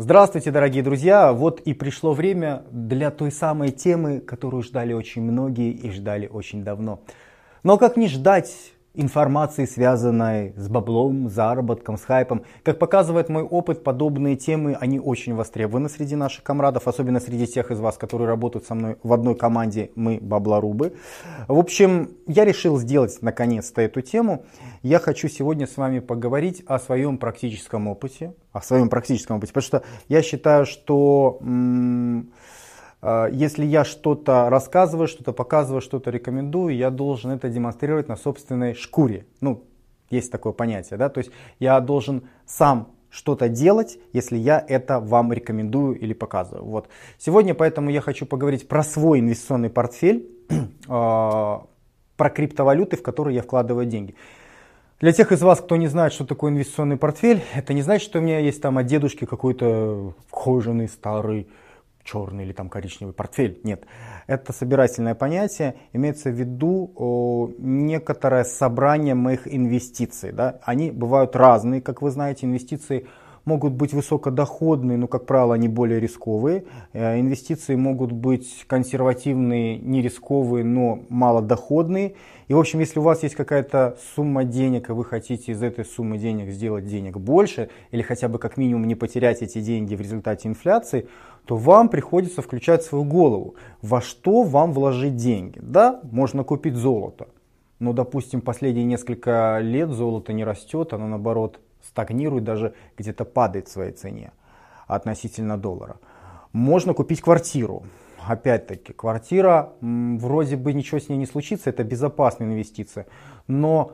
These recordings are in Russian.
Здравствуйте, дорогие друзья! Вот и пришло время для той самой темы, которую ждали очень многие и ждали очень давно. Но как не ждать информации, связанной с баблом, заработком, с хайпом. Как показывает мой опыт, подобные темы, они очень востребованы среди наших комрадов, особенно среди тех из вас, которые работают со мной в одной команде «Мы баблорубы». В общем, я решил сделать наконец-то эту тему. Я хочу сегодня с вами поговорить о своем практическом опыте, о своем практическом опыте, потому что я считаю, что... М- если я что-то рассказываю, что-то показываю, что-то рекомендую, я должен это демонстрировать на собственной шкуре. Ну, есть такое понятие, да, то есть я должен сам что-то делать, если я это вам рекомендую или показываю. Вот. Сегодня поэтому я хочу поговорить про свой инвестиционный портфель, а, про криптовалюты, в которые я вкладываю деньги. Для тех из вас, кто не знает, что такое инвестиционный портфель, это не значит, что у меня есть там от дедушки какой-то кожаный старый черный или там коричневый портфель. Нет, это собирательное понятие. Имеется в виду о, некоторое собрание моих инвестиций. Да? Они бывают разные, как вы знаете, инвестиции могут быть высокодоходные, но, как правило, они более рисковые. Э, инвестиции могут быть консервативные, не рисковые, но малодоходные. И, в общем, если у вас есть какая-то сумма денег, и вы хотите из этой суммы денег сделать денег больше, или хотя бы как минимум не потерять эти деньги в результате инфляции, то вам приходится включать свою голову, во что вам вложить деньги. Да, можно купить золото, но, допустим, последние несколько лет золото не растет, оно наоборот стагнирует, даже где-то падает в своей цене относительно доллара. Можно купить квартиру. Опять-таки, квартира, вроде бы ничего с ней не случится, это безопасная инвестиция, но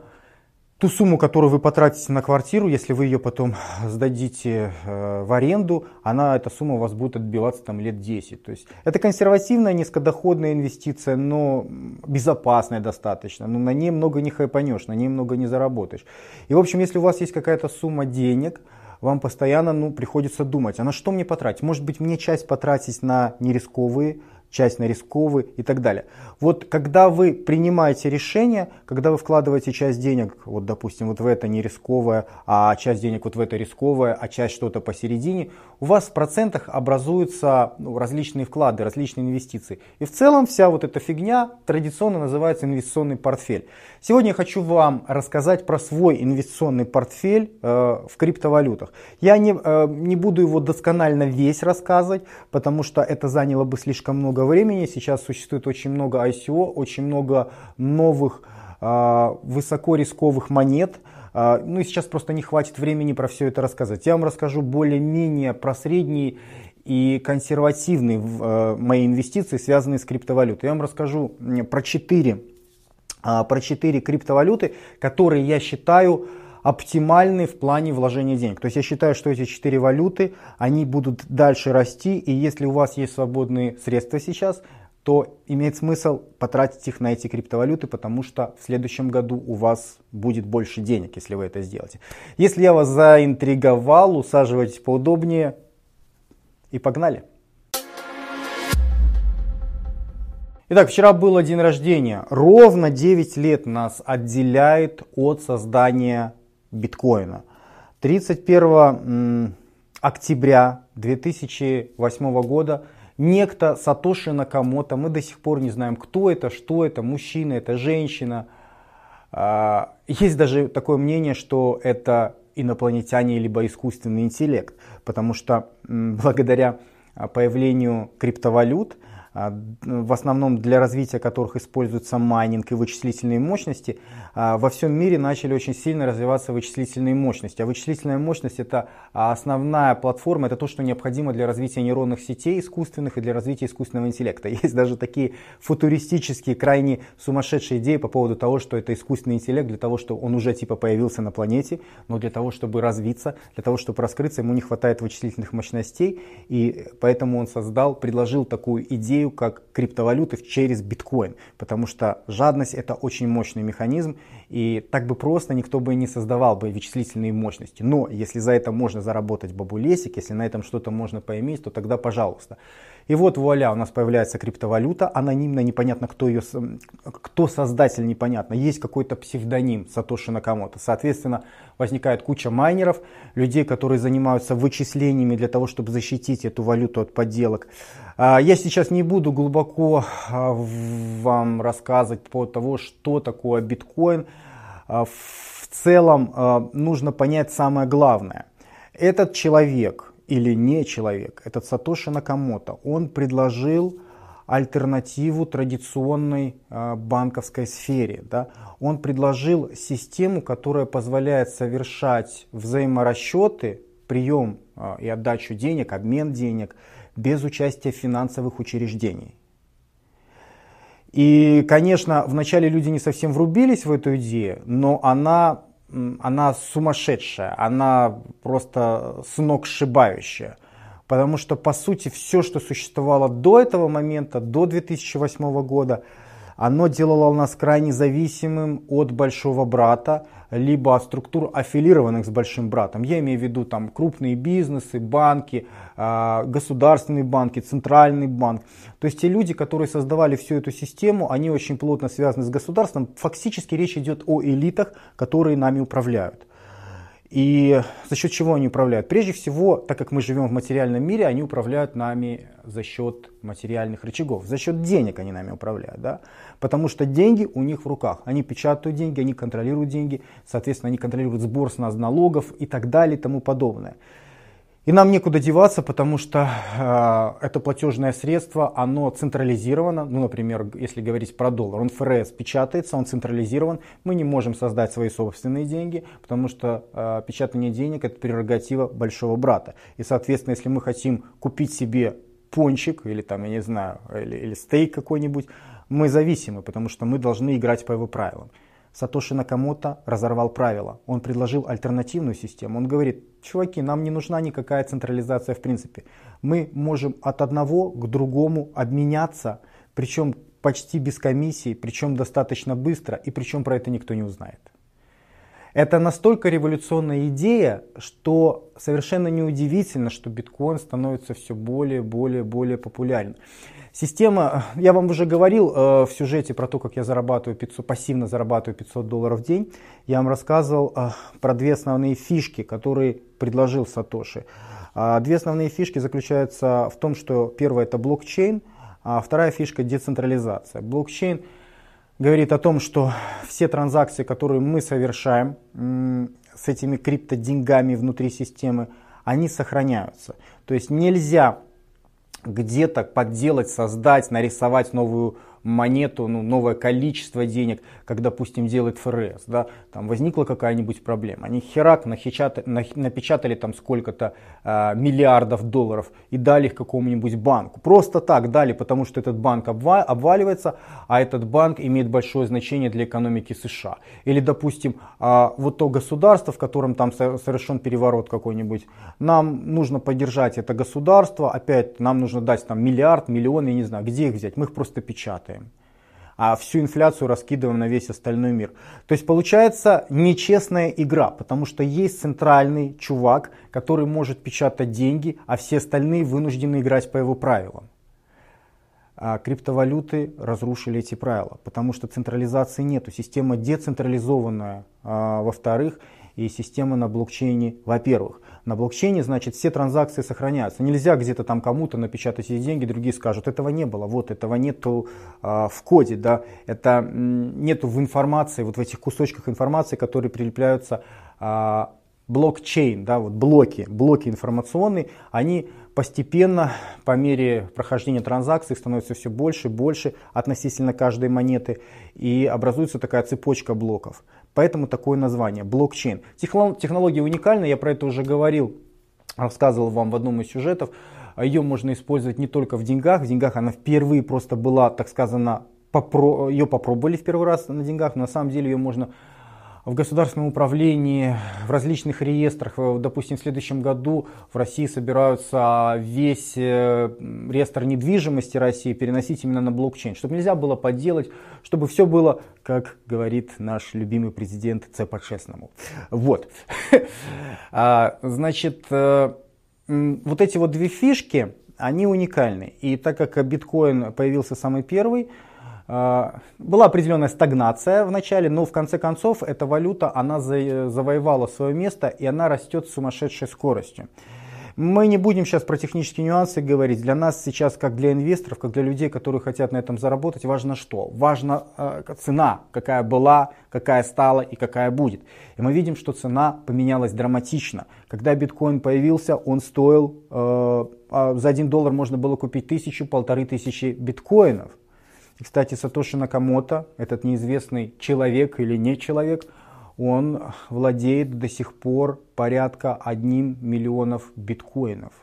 ту сумму, которую вы потратите на квартиру, если вы ее потом сдадите э, в аренду, она, эта сумма у вас будет отбиваться там лет 10. То есть это консервативная, низкодоходная инвестиция, но безопасная достаточно. Но на ней много не хайпанешь, на ней много не заработаешь. И в общем, если у вас есть какая-то сумма денег, вам постоянно ну, приходится думать, а на что мне потратить? Может быть, мне часть потратить на нерисковые часть на рисковый и так далее. Вот когда вы принимаете решение, когда вы вкладываете часть денег, вот допустим, вот в это не рисковое, а часть денег вот в это рисковое, а часть что-то посередине, у вас в процентах образуются ну, различные вклады, различные инвестиции. И в целом вся вот эта фигня традиционно называется инвестиционный портфель. Сегодня я хочу вам рассказать про свой инвестиционный портфель э, в криптовалютах. Я не, э, не буду его досконально весь рассказывать, потому что это заняло бы слишком много времени. Сейчас существует очень много ICO, очень много новых э, высокорисковых монет. Э, ну и сейчас просто не хватит времени про все это рассказать. Я вам расскажу более-менее про средние и консервативные э, мои инвестиции, связанные с криптовалютой. Я вам расскажу про четыре про четыре криптовалюты, которые я считаю оптимальный в плане вложения денег. То есть я считаю, что эти четыре валюты, они будут дальше расти, и если у вас есть свободные средства сейчас, то имеет смысл потратить их на эти криптовалюты, потому что в следующем году у вас будет больше денег, если вы это сделаете. Если я вас заинтриговал, усаживайтесь поудобнее и погнали. Итак, вчера был день рождения. Ровно 9 лет нас отделяет от создания биткоина. 31 октября 2008 года некто Сатоши Накамото, мы до сих пор не знаем, кто это, что это, мужчина, это женщина. А, есть даже такое мнение, что это инопланетяне либо искусственный интеллект, потому что благодаря появлению криптовалют а, в основном для развития которых используется майнинг и вычислительные мощности, а, во всем мире начали очень сильно развиваться вычислительные мощности. А вычислительная мощность это основная платформа, это то, что необходимо для развития нейронных сетей искусственных и для развития искусственного интеллекта. Есть даже такие футуристические, крайне сумасшедшие идеи по поводу того, что это искусственный интеллект, для того, что он уже типа появился на планете, но для того, чтобы развиться, для того, чтобы раскрыться, ему не хватает вычислительных мощностей, и поэтому он создал, предложил такую идею идею как криптовалюты через биткоин, потому что жадность это очень мощный механизм, и так бы просто никто бы не создавал бы вычислительные мощности. Но если за это можно заработать бабулесик, если на этом что-то можно поиметь, то тогда пожалуйста. И вот вуаля, у нас появляется криптовалюта, анонимно, непонятно, кто ее, кто создатель, непонятно. Есть какой-то псевдоним Сатоши Накамото. Соответственно, возникает куча майнеров, людей, которые занимаются вычислениями для того, чтобы защитить эту валюту от подделок. А, я сейчас не буду глубоко а, вам рассказывать по того, что такое биткоин. А, в целом нужно понять самое главное. Этот человек, или не человек, этот Сатоши Накамото, он предложил альтернативу традиционной банковской сфере. Да? Он предложил систему, которая позволяет совершать взаиморасчеты, прием и отдачу денег, обмен денег без участия финансовых учреждений. И, конечно, вначале люди не совсем врубились в эту идею, но она она сумасшедшая, она просто сногсшибающая. Потому что, по сути, все, что существовало до этого момента, до 2008 года, оно делало нас крайне зависимым от большого брата, либо от структур, аффилированных с большим братом. Я имею в виду там крупные бизнесы, банки, а, государственные банки, центральный банк. То есть те люди, которые создавали всю эту систему, они очень плотно связаны с государством. Фактически речь идет о элитах, которые нами управляют. И за счет чего они управляют? Прежде всего, так как мы живем в материальном мире, они управляют нами за счет материальных рычагов, за счет денег они нами управляют. Да? Потому что деньги у них в руках. Они печатают деньги, они контролируют деньги, соответственно, они контролируют сбор с нас налогов и так далее и тому подобное. И нам некуда деваться, потому что э, это платежное средство, оно централизировано. Ну, например, если говорить про доллар, он ФРС печатается, он централизирован. Мы не можем создать свои собственные деньги, потому что э, печатание денег это прерогатива большого брата. И, соответственно, если мы хотим купить себе пончик или там, я не знаю, или, или стейк какой-нибудь, мы зависимы, потому что мы должны играть по его правилам. Сатоши Накамото разорвал правила. Он предложил альтернативную систему. Он говорит, чуваки, нам не нужна никакая централизация в принципе. Мы можем от одного к другому обменяться, причем почти без комиссии, причем достаточно быстро, и причем про это никто не узнает. Это настолько революционная идея, что совершенно неудивительно, что биткоин становится все более, более, более популярен. Система, я вам уже говорил э, в сюжете про то, как я зарабатываю 500, пассивно зарабатываю 500 долларов в день. Я вам рассказывал э, про две основные фишки, которые предложил Сатоши. Э, две основные фишки заключаются в том, что первая это блокчейн, а вторая фишка децентрализация. Блокчейн говорит о том, что все транзакции, которые мы совершаем с этими криптоденьгами внутри системы, они сохраняются. То есть нельзя где-то подделать, создать, нарисовать новую монету, ну, новое количество денег, как, допустим, делает ФРС, да, там возникла какая-нибудь проблема. Они херак нахичата, напечатали там сколько-то э, миллиардов долларов и дали их какому-нибудь банку. Просто так дали, потому что этот банк обва- обваливается, а этот банк имеет большое значение для экономики США. Или, допустим, э, вот то государство, в котором там совершен переворот какой-нибудь, нам нужно поддержать это государство, опять нам нужно дать там миллиард, миллион, я не знаю, где их взять, мы их просто печатаем а всю инфляцию раскидываем на весь остальной мир. То есть получается нечестная игра, потому что есть центральный чувак, который может печатать деньги, а все остальные вынуждены играть по его правилам. А криптовалюты разрушили эти правила, потому что централизации нету. Система децентрализованная, а, во-вторых, и система на блокчейне, во-первых. На блокчейне, значит, все транзакции сохраняются. Нельзя где-то там кому-то напечатать эти деньги, другие скажут, этого не было, вот этого нету а, в коде, да, это нету в информации, вот в этих кусочках информации, которые прилепляются а, блокчейн, да, вот блоки, блоки информационные, они постепенно по мере прохождения транзакций становятся все больше и больше относительно каждой монеты и образуется такая цепочка блоков. Поэтому такое название блокчейн. Технология уникальна, я про это уже говорил, рассказывал вам в одном из сюжетов. Ее можно использовать не только в деньгах. В деньгах она впервые просто была, так сказано, попро... ее попробовали в первый раз на деньгах, но на самом деле ее можно в государственном управлении, в различных реестрах. Допустим, в следующем году в России собираются весь э, реестр недвижимости России переносить именно на блокчейн, чтобы нельзя было подделать, чтобы все было, как говорит наш любимый президент, це по-честному. Вот. А, значит, э, вот эти вот две фишки, они уникальны. И так как биткоин появился самый первый, была определенная стагнация в начале, но в конце концов эта валюта, она завоевала свое место и она растет с сумасшедшей скоростью. Мы не будем сейчас про технические нюансы говорить. Для нас сейчас, как для инвесторов, как для людей, которые хотят на этом заработать, важно что? Важна э, цена, какая была, какая стала и какая будет. И мы видим, что цена поменялась драматично. Когда биткоин появился, он стоил, э, э, за 1 доллар можно было купить тысячу, полторы тысячи биткоинов. И, кстати, Сатоши Накамото, этот неизвестный человек или не человек, он владеет до сих пор порядка 1 миллионов биткоинов.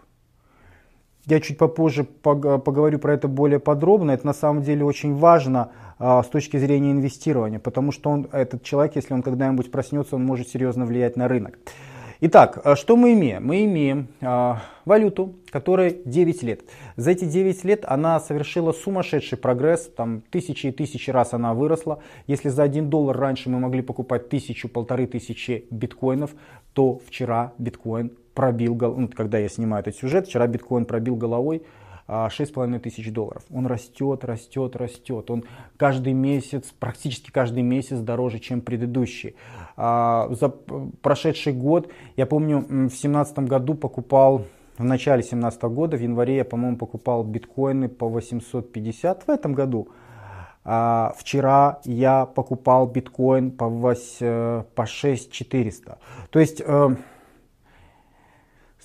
Я чуть попозже поговорю про это более подробно. Это на самом деле очень важно а, с точки зрения инвестирования, потому что он, этот человек, если он когда-нибудь проснется, он может серьезно влиять на рынок. Итак, э, что мы имеем? Мы имеем э, валюту, которой 9 лет. За эти 9 лет она совершила сумасшедший прогресс, там тысячи и тысячи раз она выросла. Если за 1 доллар раньше мы могли покупать тысячу, полторы тысячи биткоинов, то вчера биткоин пробил, ну, когда я снимаю этот сюжет, вчера биткоин пробил головой 6,5 тысяч долларов. Он растет, растет, растет. Он каждый месяц, практически каждый месяц дороже, чем предыдущий. А, за прошедший год, я помню, в 2017 году покупал в начале 2017 года, в январе я, по-моему, покупал биткоины по 850. В этом году а, вчера я покупал биткоин по, 8, э, 6400. То есть э,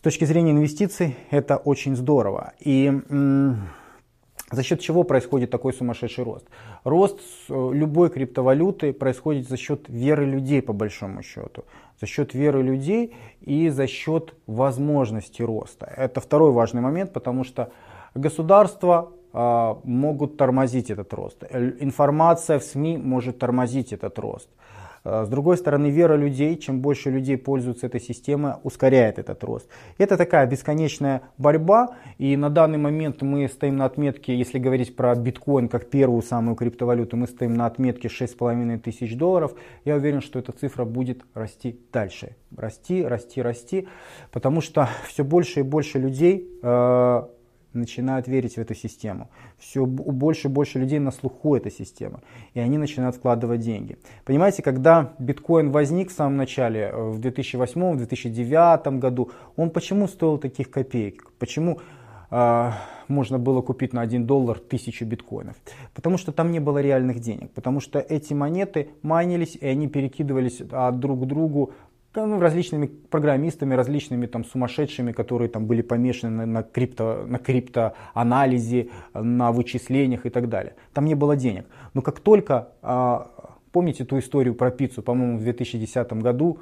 точки зрения инвестиций это очень здорово. И за счет чего происходит такой сумасшедший рост? Рост э, любой криптовалюты происходит за счет веры людей, по большому счету. За счет веры людей и за счет возможности роста. Это второй важный момент, потому что государства а, могут тормозить этот рост. Э, информация в СМИ может тормозить этот рост. А, с другой стороны, вера людей, чем больше людей пользуются этой системой, ускоряет этот рост. Это такая бесконечная борьба, и на данный момент мы стоим на отметке, если говорить про биткоин как первую самую криптовалюту, мы стоим на отметке 6,5 тысяч долларов. Я уверен, что эта цифра будет расти дальше. Расти, расти, расти, потому что все больше и больше людей э, начинают верить в эту систему. Все больше и больше людей на слуху эта система. И они начинают вкладывать деньги. Понимаете, когда биткоин возник в самом начале, э, в 2008-2009 году, он почему стоил таких копеек? Почему э, можно было купить на 1 доллар тысячу биткоинов? Потому что там не было реальных денег. Потому что эти монеты майнились, и они перекидывались от друг к другу ну, различными программистами, различными там сумасшедшими, которые там были помешаны на, крипто, на криптоанализе, на вычислениях и так далее. Там не было денег. Но как только, а, помните ту историю про пиццу, по-моему, в 2010 году,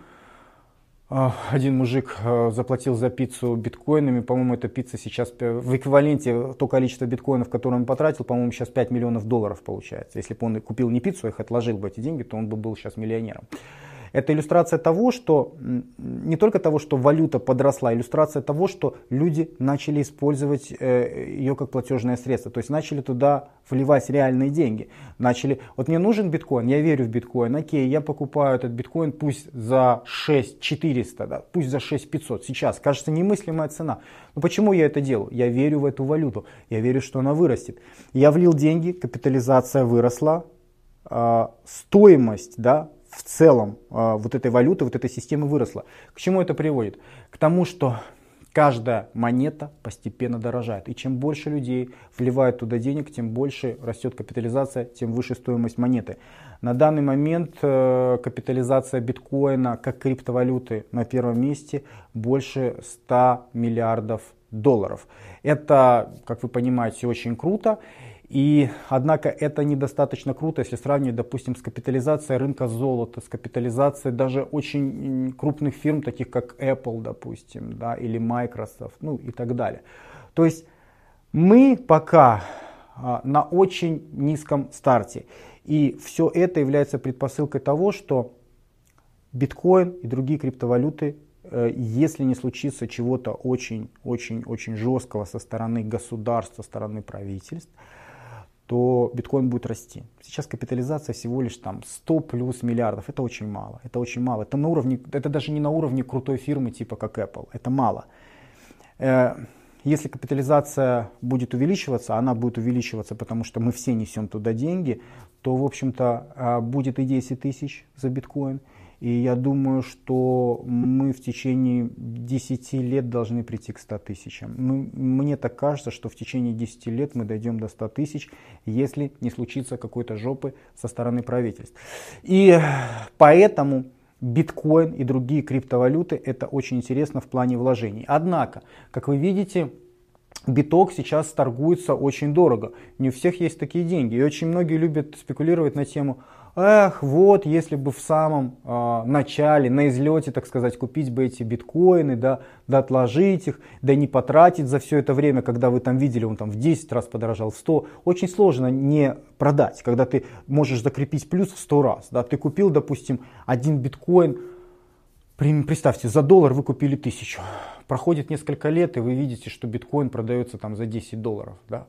а, один мужик а, заплатил за пиццу биткоинами, по-моему, эта пицца сейчас в эквиваленте то количество биткоинов, которое он потратил, по-моему, сейчас 5 миллионов долларов получается. Если бы он купил не пиццу, а их отложил бы эти деньги, то он бы был сейчас миллионером. Это иллюстрация того, что не только того, что валюта подросла, иллюстрация того, что люди начали использовать э, ее как платежное средство. То есть начали туда вливать реальные деньги. Начали, вот мне нужен биткоин, я верю в биткоин, окей, я покупаю этот биткоин пусть за 6400, да, пусть за 6500. Сейчас, кажется, немыслимая цена. Но почему я это делаю? Я верю в эту валюту, я верю, что она вырастет. Я влил деньги, капитализация выросла, а, стоимость да, в целом а, вот этой валюты, вот этой системы выросла. К чему это приводит? К тому, что каждая монета постепенно дорожает. И чем больше людей вливают туда денег, тем больше растет капитализация, тем выше стоимость монеты. На данный момент э, капитализация биткоина как криптовалюты на первом месте больше 100 миллиардов долларов. Это, как вы понимаете, очень круто. И, однако, это недостаточно круто, если сравнивать, допустим, с капитализацией рынка золота, с капитализацией даже очень крупных фирм, таких как Apple, допустим, да, или Microsoft, ну и так далее. То есть мы пока а, на очень низком старте. И все это является предпосылкой того, что биткоин и другие криптовалюты, э, если не случится чего-то очень-очень-очень жесткого со стороны государства, со стороны правительств, то биткоин будет расти. Сейчас капитализация всего лишь там 100 плюс миллиардов. Это очень мало. Это очень мало. Это, на уровне, это даже не на уровне крутой фирмы типа как Apple. Это мало. Э, если капитализация будет увеличиваться, она будет увеличиваться, потому что мы все несем туда деньги, то, в общем-то, а, будет и 10 тысяч за биткоин. И я думаю, что мы в течение 10 лет должны прийти к 100 тысячам. Мы, мне так кажется, что в течение 10 лет мы дойдем до 100 тысяч, если не случится какой-то жопы со стороны правительств. И поэтому биткоин и другие криптовалюты это очень интересно в плане вложений. Однако, как вы видите, биток сейчас торгуется очень дорого. Не у всех есть такие деньги. И очень многие любят спекулировать на тему, эх, вот, если бы в самом э, начале, на излете, так сказать, купить бы эти биткоины, да, да отложить их, да не потратить за все это время, когда вы там видели, он там в 10 раз подорожал, в 100. Очень сложно не продать, когда ты можешь закрепить плюс в 100 раз. Да. Ты купил, допустим, один биткоин, Представьте, за доллар вы купили тысячу. Проходит несколько лет, и вы видите, что биткоин продается там за 10 долларов. Да?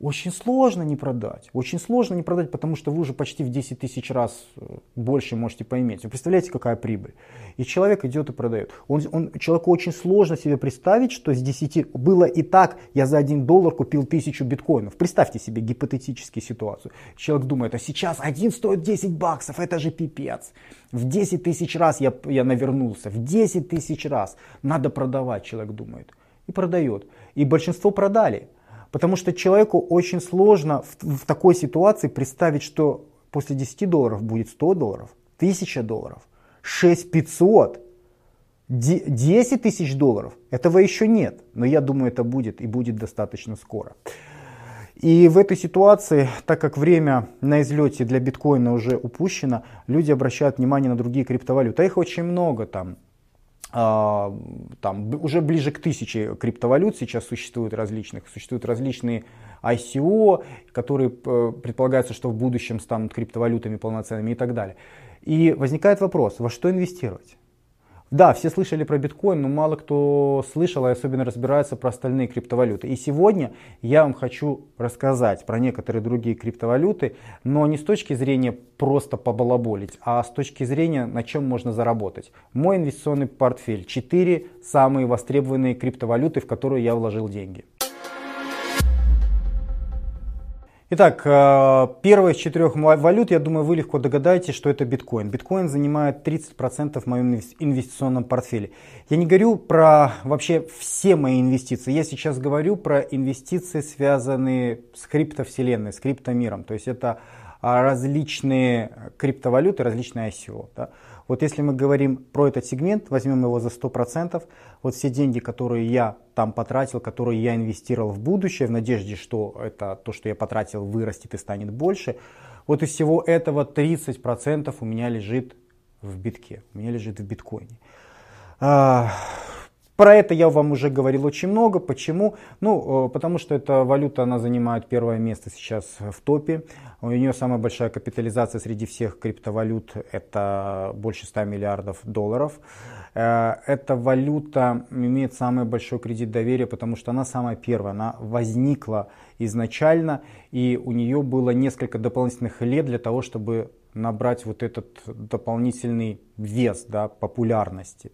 Очень сложно не продать. Очень сложно не продать, потому что вы уже почти в 10 тысяч раз э, больше можете поиметь. Вы представляете, какая прибыль? И человек идет и продает. Он, он, человеку очень сложно себе представить, что с 10 было и так, я за 1 доллар купил тысячу биткоинов. Представьте себе гипотетическую ситуацию. Человек думает, а сейчас один стоит 10 баксов, это же пипец. В 10 тысяч раз я, я навернулся, в 10 тысяч раз. Надо продавать, человек думает. И продает. И большинство продали. Потому что человеку очень сложно в, в такой ситуации представить, что после 10 долларов будет 100 долларов, 1000 долларов, 6500, 10 тысяч долларов. Этого еще нет, но я думаю, это будет и будет достаточно скоро. И в этой ситуации, так как время на излете для биткоина уже упущено, люди обращают внимание на другие криптовалюты. А их очень много там. А, там уже ближе к тысяче криптовалют сейчас существует различных, существуют различные ICO, которые э, предполагается, что в будущем станут криптовалютами полноценными и так далее. И возникает вопрос, во что инвестировать? Да, все слышали про биткоин, но мало кто слышал и особенно разбирается про остальные криптовалюты. И сегодня я вам хочу рассказать про некоторые другие криптовалюты, но не с точки зрения просто побалаболить, а с точки зрения, на чем можно заработать. Мой инвестиционный портфель. Четыре самые востребованные криптовалюты, в которые я вложил деньги. Итак, э, первая из четырех валют, я думаю, вы легко догадаетесь, что это биткоин. Биткоин занимает 30% в моем инвестиционном портфеле. Я не говорю про вообще все мои инвестиции. Я сейчас говорю про инвестиции, связанные с криптовселенной, с криптомиром. То есть это а, различные криптовалюты, различные ICO. Да? Вот если мы говорим про этот сегмент, возьмем его за 100%, вот все деньги, которые я там потратил, которые я инвестировал в будущее, в надежде, что это то, что я потратил, вырастет и станет больше, вот из всего этого 30% у меня лежит в битке, у меня лежит в биткоине. Про это я вам уже говорил очень много. Почему? Ну, э, потому что эта валюта, она занимает первое место сейчас в топе. У нее самая большая капитализация среди всех криптовалют, это больше 100 миллиардов долларов. Э, эта валюта имеет самый большой кредит доверия, потому что она самая первая, она возникла изначально, и у нее было несколько дополнительных лет для того, чтобы набрать вот этот дополнительный вес да, популярности.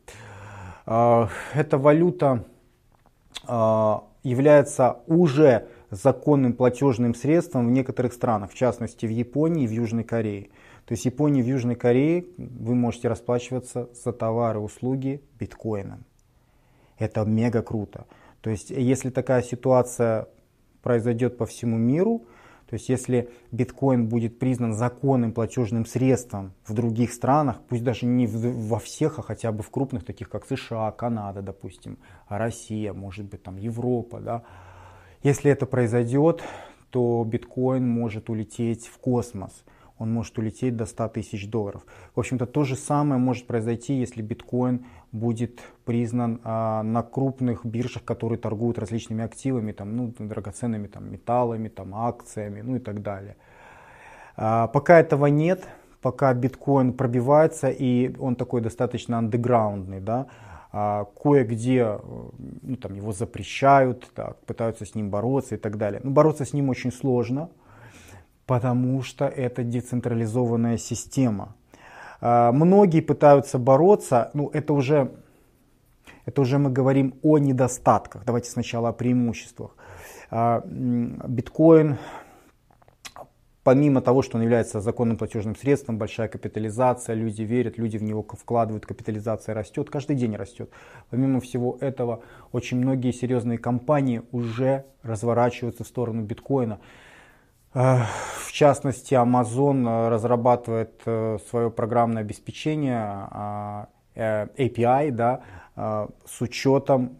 А, эта валюта а, является уже законным платежным средством в некоторых странах, в частности в Японии и в Южной Корее. То есть в Японии и в Южной Корее вы можете расплачиваться за товары и услуги биткоином. Это мега круто. То есть если такая ситуация произойдет по всему миру, то есть если биткоин будет признан законным платежным средством в других странах, пусть даже не во всех, а хотя бы в крупных, таких как США, Канада, допустим, Россия, может быть там Европа, да, если это произойдет, то биткоин может улететь в космос он может улететь до 100 тысяч долларов. В общем-то, то же самое может произойти, если биткоин будет признан а, на крупных биржах, которые торгуют различными активами, там, ну, драгоценными там, металлами, там, акциями, ну и так далее. А, пока этого нет, пока биткоин пробивается, и он такой достаточно андеграундный, да, а, кое-где ну, там его запрещают, так, пытаются с ним бороться и так далее. Но бороться с ним очень сложно, потому что это децентрализованная система. А, многие пытаются бороться, ну это уже, это уже мы говорим о недостатках. Давайте сначала о преимуществах. А, биткоин помимо того, что он является законным платежным средством, большая капитализация, люди верят, люди в него вкладывают, капитализация растет, каждый день растет. Помимо всего этого, очень многие серьезные компании уже разворачиваются в сторону биткоина. Э, в частности, Amazon э, разрабатывает э, свое программное обеспечение API да, с учетом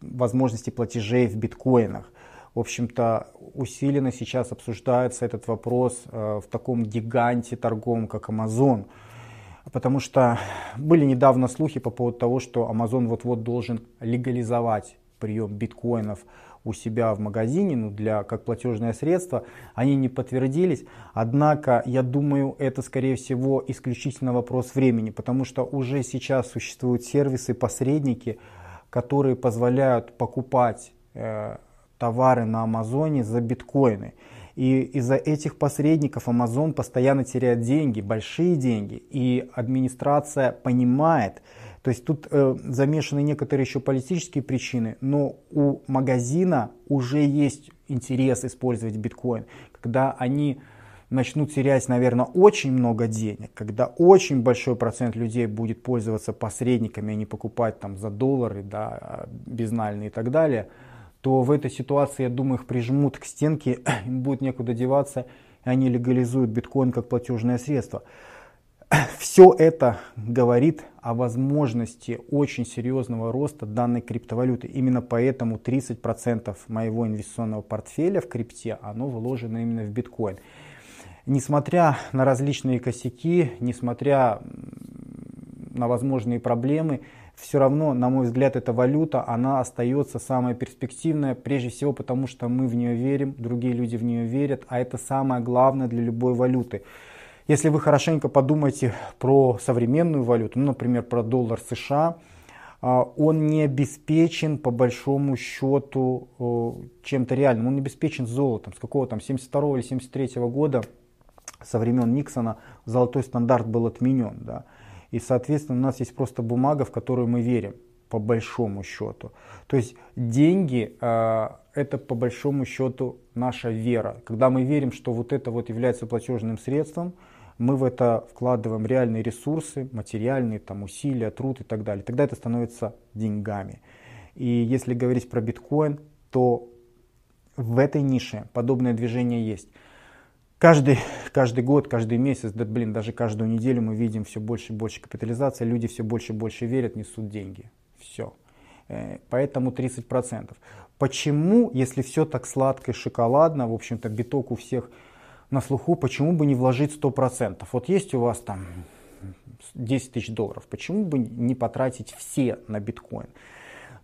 возможности платежей в биткоинах. В общем-то, усиленно сейчас обсуждается этот вопрос в таком гиганте торговом, как Amazon. Потому что были недавно слухи по поводу того, что Amazon вот-вот должен легализовать прием биткоинов у себя в магазине, ну, для, как платежное средство, они не подтвердились. Однако, я думаю, это, скорее всего, исключительно вопрос времени, потому что уже сейчас существуют сервисы, посредники, которые позволяют покупать э, товары на Амазоне за биткоины. И из-за этих посредников Amazon постоянно теряет деньги, большие деньги. И администрация понимает, то есть тут э, замешаны некоторые еще политические причины, но у магазина уже есть интерес использовать биткоин. Когда они начнут терять, наверное, очень много денег, когда очень большой процент людей будет пользоваться посредниками, а не покупать там за доллары, да, безнальные и так далее – то в этой ситуации, я думаю, их прижмут к стенке, им будет некуда деваться, и они легализуют биткоин как платежное средство. Все это говорит о возможности очень серьезного роста данной криптовалюты. Именно поэтому 30% моего инвестиционного портфеля в крипте, оно вложено именно в биткоин. Несмотря на различные косяки, несмотря на возможные проблемы, все равно, на мой взгляд, эта валюта, она остается самая перспективная, прежде всего потому, что мы в нее верим, другие люди в нее верят, а это самое главное для любой валюты. Если вы хорошенько подумаете про современную валюту, ну, например, про доллар США, а, он не обеспечен по большому счету чем-то реальным. Он не обеспечен золотом. С какого там 72 или 73 года со времен Никсона золотой стандарт был отменен. Да. И, соответственно, у нас есть просто бумага, в которую мы верим, по большому счету. То есть деньги э, это по большому счету наша вера. Когда мы верим, что вот это вот является платежным средством, мы в это вкладываем реальные ресурсы, материальные там, усилия, труд и так далее. Тогда это становится деньгами. И если говорить про биткоин, то в этой нише подобное движение есть. Каждый, каждый год, каждый месяц, да блин, даже каждую неделю мы видим все больше и больше капитализации, люди все больше и больше верят, несут деньги. Все. Э, поэтому 30%. Почему, если все так сладко и шоколадно, в общем-то биток у всех на слуху, почему бы не вложить 100%? Вот есть у вас там 10 тысяч долларов, почему бы не потратить все на биткоин?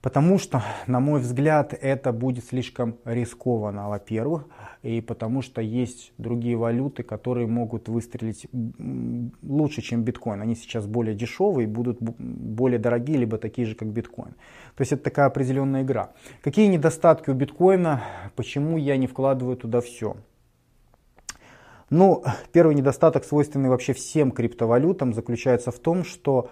Потому что, на мой взгляд, это будет слишком рискованно, во-первых, и потому что есть другие валюты, которые могут выстрелить лучше, чем биткоин. Они сейчас более дешевые, будут более дорогие, либо такие же, как биткоин. То есть это такая определенная игра. Какие недостатки у биткоина, почему я не вкладываю туда все? Ну, первый недостаток, свойственный вообще всем криптовалютам, заключается в том, что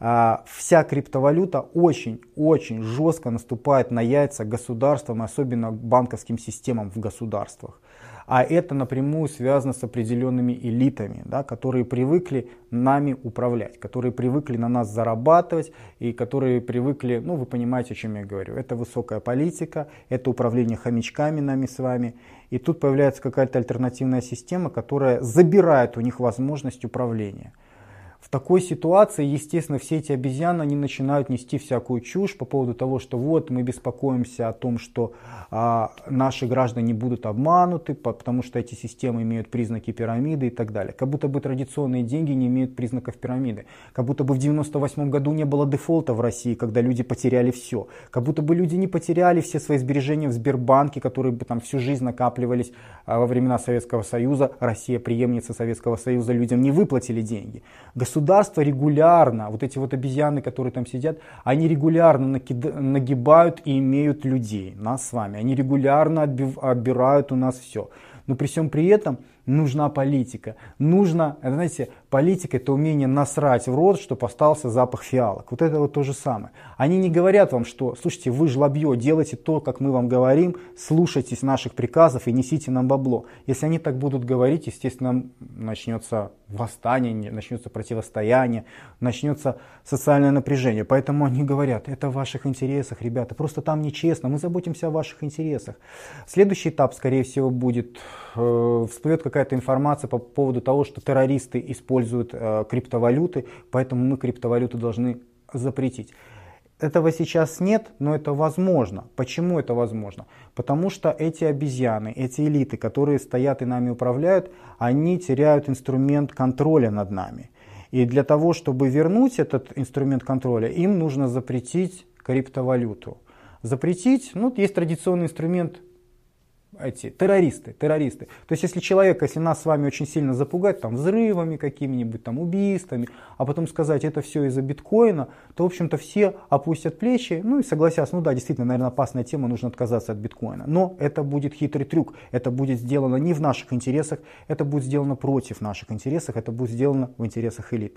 а, вся криптовалюта очень-очень жестко наступает на яйца государствам, особенно банковским системам в государствах. А это напрямую связано с определенными элитами, да, которые привыкли нами управлять, которые привыкли на нас зарабатывать и которые привыкли, ну вы понимаете, о чем я говорю. Это высокая политика, это управление хомячками нами с вами. И тут появляется какая-то альтернативная система, которая забирает у них возможность управления. В такой ситуации, естественно, все эти обезьяны, они начинают нести всякую чушь по поводу того, что вот мы беспокоимся о том, что а, наши граждане будут обмануты, потому что эти системы имеют признаки пирамиды и так далее. Как будто бы традиционные деньги не имеют признаков пирамиды. Как будто бы в 98 году не было дефолта в России, когда люди потеряли все. Как будто бы люди не потеряли все свои сбережения в Сбербанке, которые бы там всю жизнь накапливались а, во времена Советского Союза. Россия, преемница Советского Союза, людям не выплатили деньги государство регулярно, вот эти вот обезьяны, которые там сидят, они регулярно нагибают и имеют людей, нас с вами. Они регулярно отбирают у нас все. Но при всем при этом нужна политика. Нужно, знаете, политика это умение насрать в рот, чтобы остался запах фиалок. Вот это вот то же самое. Они не говорят вам, что, слушайте, вы жлобье, делайте то, как мы вам говорим, слушайтесь наших приказов и несите нам бабло. Если они так будут говорить, естественно, начнется восстание, начнется противостояние, начнется социальное напряжение. Поэтому они говорят, это в ваших интересах, ребята, просто там нечестно, мы заботимся о ваших интересах. Следующий этап, скорее всего, будет, э, всплывет какая-то информация по поводу того, что террористы используют э, криптовалюты, поэтому мы криптовалюту должны запретить. Этого сейчас нет, но это возможно. Почему это возможно? Потому что эти обезьяны, эти элиты, которые стоят и нами управляют, они теряют инструмент контроля над нами. И для того, чтобы вернуть этот инструмент контроля, им нужно запретить криптовалюту. Запретить, ну, есть традиционный инструмент эти террористы, террористы. То есть если человек, если нас с вами очень сильно запугать там взрывами какими-нибудь, там убийствами, а потом сказать это все из-за биткоина, то в общем-то все опустят плечи, ну и согласятся, ну да, действительно, наверное, опасная тема, нужно отказаться от биткоина. Но это будет хитрый трюк, это будет сделано не в наших интересах, это будет сделано против наших интересов, это будет сделано в интересах элит.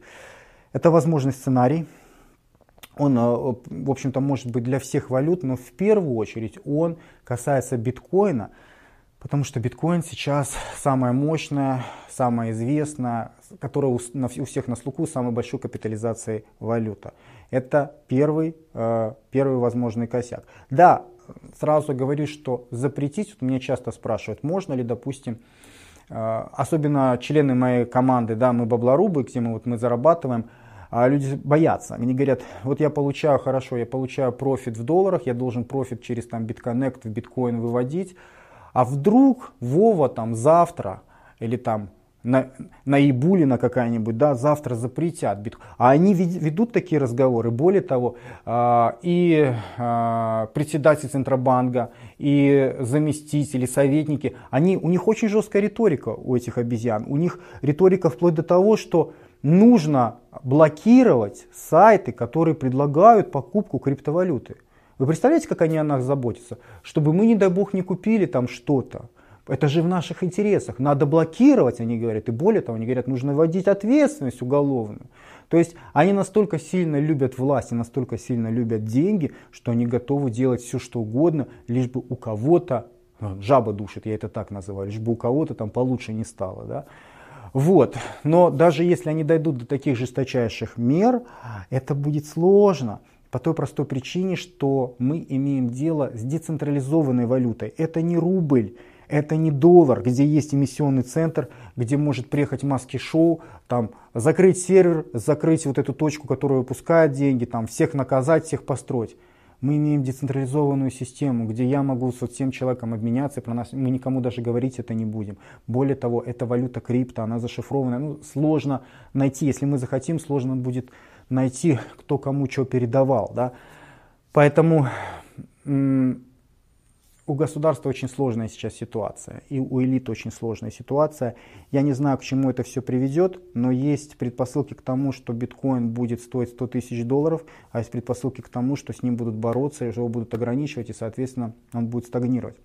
Это возможный сценарий, он, э, в общем-то, может быть для всех валют, но в первую очередь он касается биткоина, потому что биткоин сейчас самая мощная, самая известная, которая у, всех на слуху самой большой капитализацией валюта. Это первый, э, первый возможный косяк. Да, сразу говорю, что запретить, вот меня часто спрашивают, можно ли, допустим, э, особенно члены моей команды, да, мы баблорубы, где мы, вот, мы зарабатываем, а люди боятся. Они говорят, вот я получаю хорошо, я получаю профит в долларах, я должен профит через там BitConnect в биткоин выводить. А вдруг Вова там завтра или там на, на Ибулина какая-нибудь, да, завтра запретят биткоин. А они ведут такие разговоры. Более того, а, и а, председатель Центробанка, и заместители, советники, они, у них очень жесткая риторика у этих обезьян. У них риторика вплоть до того, что нужно блокировать сайты, которые предлагают покупку криптовалюты. Вы представляете, как они о нас заботятся? Чтобы мы, не дай бог, не купили там что-то. Это же в наших интересах. Надо блокировать, они говорят. И более того, они говорят, нужно вводить ответственность уголовную. То есть они настолько сильно любят власть и настолько сильно любят деньги, что они готовы делать все, что угодно, лишь бы у кого-то, ну, жаба душит, я это так называю, лишь бы у кого-то там получше не стало. Да? Вот. Но даже если они дойдут до таких жесточайших мер, это будет сложно. По той простой причине, что мы имеем дело с децентрализованной валютой. Это не рубль, это не доллар, где есть эмиссионный центр, где может приехать маски-шоу, там, закрыть сервер, закрыть вот эту точку, которая выпускает деньги, там, всех наказать, всех построить. Мы имеем децентрализованную систему, где я могу с всем человеком обменяться, про нас мы никому даже говорить это не будем. Более того, это валюта крипто, она зашифрованная. Ну, сложно найти, если мы захотим, сложно будет найти, кто кому что передавал. Да? Поэтому у государства очень сложная сейчас ситуация, и у элит очень сложная ситуация. Я не знаю, к чему это все приведет, но есть предпосылки к тому, что биткоин будет стоить 100 тысяч долларов, а есть предпосылки к тому, что с ним будут бороться, его будут ограничивать, и, соответственно, он будет стагнировать.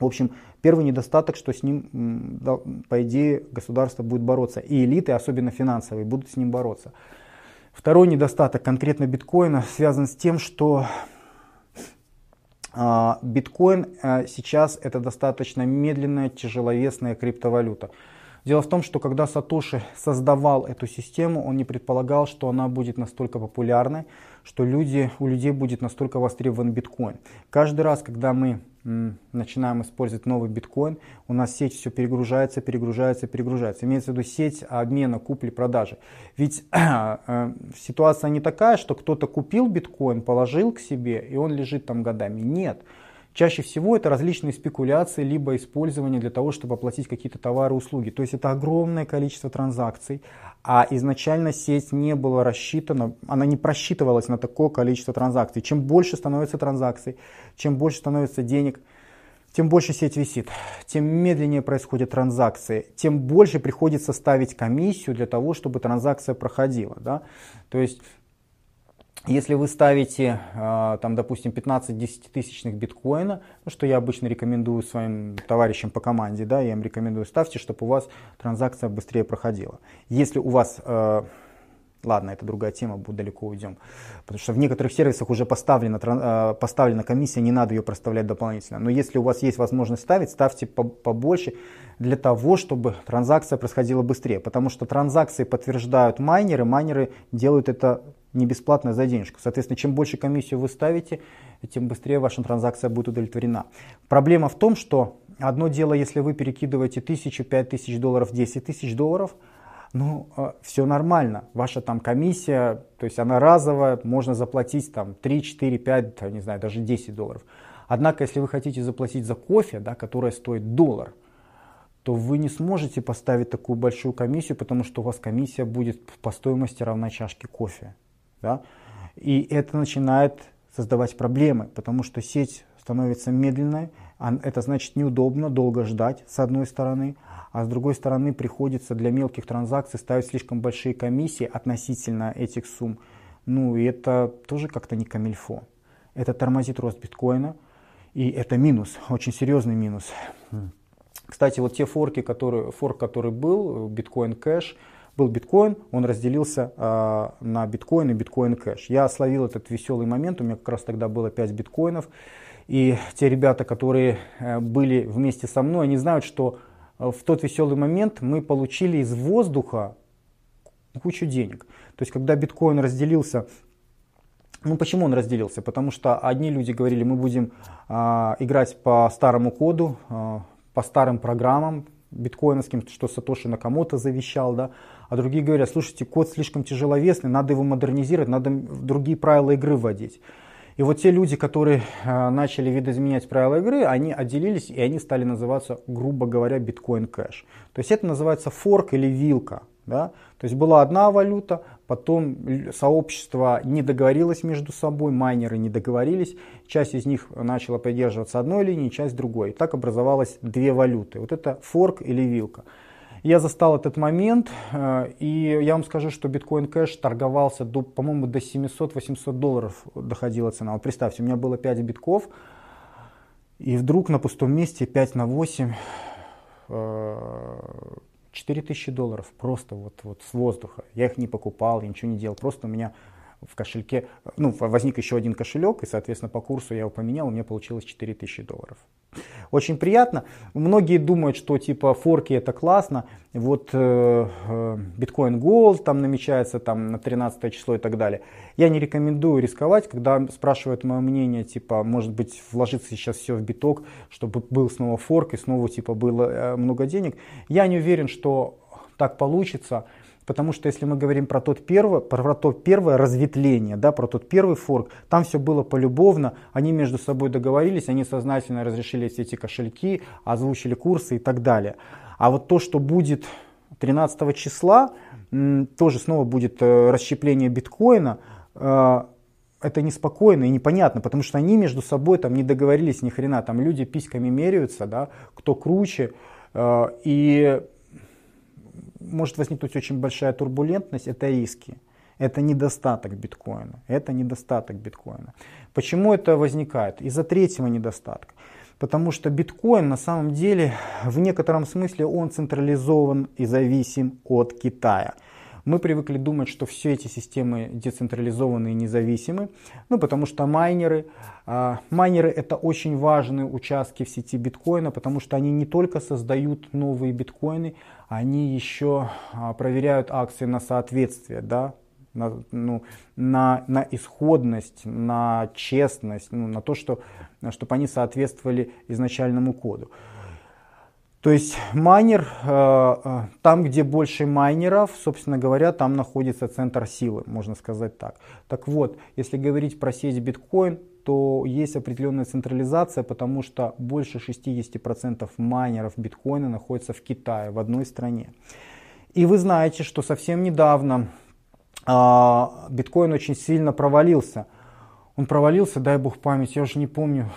В общем, первый недостаток, что с ним, по идее, государство будет бороться, и элиты, особенно финансовые, будут с ним бороться. Второй недостаток конкретно биткоина связан с тем, что биткоин а, сейчас это достаточно медленная, тяжеловесная криптовалюта. Дело в том, что когда Сатоши создавал эту систему, он не предполагал, что она будет настолько популярной, что люди, у людей будет настолько востребован биткоин. Каждый раз, когда мы начинаем использовать новый биткоин, у нас сеть все перегружается, перегружается, перегружается. Имеется в виду сеть обмена, купли-продажи. Ведь э, ситуация не такая, что кто-то купил биткоин, положил к себе, и он лежит там годами. Нет. Чаще всего это различные спекуляции, либо использование для того, чтобы оплатить какие-то товары и услуги. То есть это огромное количество транзакций, а изначально сеть не была рассчитана, она не просчитывалась на такое количество транзакций. Чем больше становится транзакций, чем больше становится денег, тем больше сеть висит, тем медленнее происходят транзакции, тем больше приходится ставить комиссию для того, чтобы транзакция проходила. Да? То есть если вы ставите, а, там, допустим, 15 десятитысячных биткоина, ну, что я обычно рекомендую своим товарищам по команде, да, я им рекомендую, ставьте, чтобы у вас транзакция быстрее проходила. Если у вас, а, ладно, это другая тема, далеко уйдем, потому что в некоторых сервисах уже поставлена, а, поставлена комиссия, не надо ее проставлять дополнительно. Но если у вас есть возможность ставить, ставьте побольше для того, чтобы транзакция происходила быстрее, потому что транзакции подтверждают майнеры, майнеры делают это не бесплатно за денежку. Соответственно, чем больше комиссию вы ставите, тем быстрее ваша транзакция будет удовлетворена. Проблема в том, что одно дело, если вы перекидываете тысячу, пять тысяч долларов, десять тысяч долларов, ну, э, все нормально. Ваша там комиссия, то есть она разовая, можно заплатить там 3, 4, 5, не знаю, даже 10 долларов. Однако, если вы хотите заплатить за кофе, да, которое стоит доллар, то вы не сможете поставить такую большую комиссию, потому что у вас комиссия будет по стоимости равна чашке кофе. Да? И это начинает создавать проблемы, потому что сеть становится медленной, это значит неудобно, долго ждать с одной стороны, а с другой стороны приходится для мелких транзакций ставить слишком большие комиссии относительно этих сумм. Ну и это тоже как-то не камильфо. Это тормозит рост биткоина, и это минус, очень серьезный минус. Кстати, вот те форки, которые, форк, который был, биткоин кэш, был биткоин, он разделился э, на биткоин и биткоин кэш. Я словил этот веселый момент, у меня как раз тогда было 5 биткоинов. И те ребята, которые э, были вместе со мной, они знают, что э, в тот веселый момент мы получили из воздуха кучу денег. То есть, когда биткоин разделился ну почему он разделился? Потому что одни люди говорили, мы будем э, играть по старому коду, э, по старым программам, биткоиновским, что Сатоши Накамото завещал, да, а другие говорят, слушайте, код слишком тяжеловесный, надо его модернизировать, надо другие правила игры вводить. И вот те люди, которые э, начали видоизменять правила игры, они отделились и они стали называться, грубо говоря, биткоин кэш. То есть это называется форк или вилка. Да? То есть была одна валюта, потом сообщество не договорилось между собой, майнеры не договорились, часть из них начала придерживаться одной линии, часть другой. И так образовалось две валюты. Вот это форк или вилка. Я застал этот момент, э, и я вам скажу, что биткоин кэш торговался, до, по-моему, до 700-800 долларов доходила цена. Вот представьте, у меня было 5 битков, и вдруг на пустом месте 5 на 8 4000 долларов просто вот, вот с воздуха. Я их не покупал, я ничего не делал. Просто у меня в кошельке, ну, возник еще один кошелек, и, соответственно, по курсу я его поменял, у меня получилось 4000 долларов. Очень приятно. Многие думают, что типа форки это классно. Вот э, э, биткоин Gold там намечается там на 13 число и так далее. Я не рекомендую рисковать, когда спрашивают мое мнение, типа, может быть, вложиться сейчас все в биток, чтобы был снова форк и снова типа было э, много денег. Я не уверен, что так получится. Потому что если мы говорим про, тот первое, про то первое разветвление, да, про тот первый форк, там все было полюбовно, они между собой договорились, они сознательно разрешили все эти кошельки, озвучили курсы и так далее. А вот то, что будет 13 числа, тоже снова будет э, расщепление биткоина, э, это неспокойно и непонятно, потому что они между собой там не договорились ни хрена, там люди письками меряются, да, кто круче, э, и может возникнуть очень большая турбулентность, это риски. Это недостаток биткоина. Это недостаток биткоина. Почему это возникает? Из-за третьего недостатка. Потому что биткоин на самом деле в некотором смысле он централизован и зависим от Китая. Мы привыкли думать, что все эти системы децентрализованы и независимы, ну, потому что майнеры, а, майнеры это очень важные участки в сети биткоина, потому что они не только создают новые биткоины, они еще а, проверяют акции на соответствие, да, на, ну, на, на исходность, на честность, ну, на то, что, чтобы они соответствовали изначальному коду. То есть майнер, э, э, там, где больше майнеров, собственно говоря, там находится центр силы, можно сказать так. Так вот, если говорить про сеть биткоин, то есть определенная централизация, потому что больше 60% майнеров биткоина находится в Китае, в одной стране. И вы знаете, что совсем недавно а, биткоин очень сильно провалился. Он провалился, дай бог память, я уже не помню,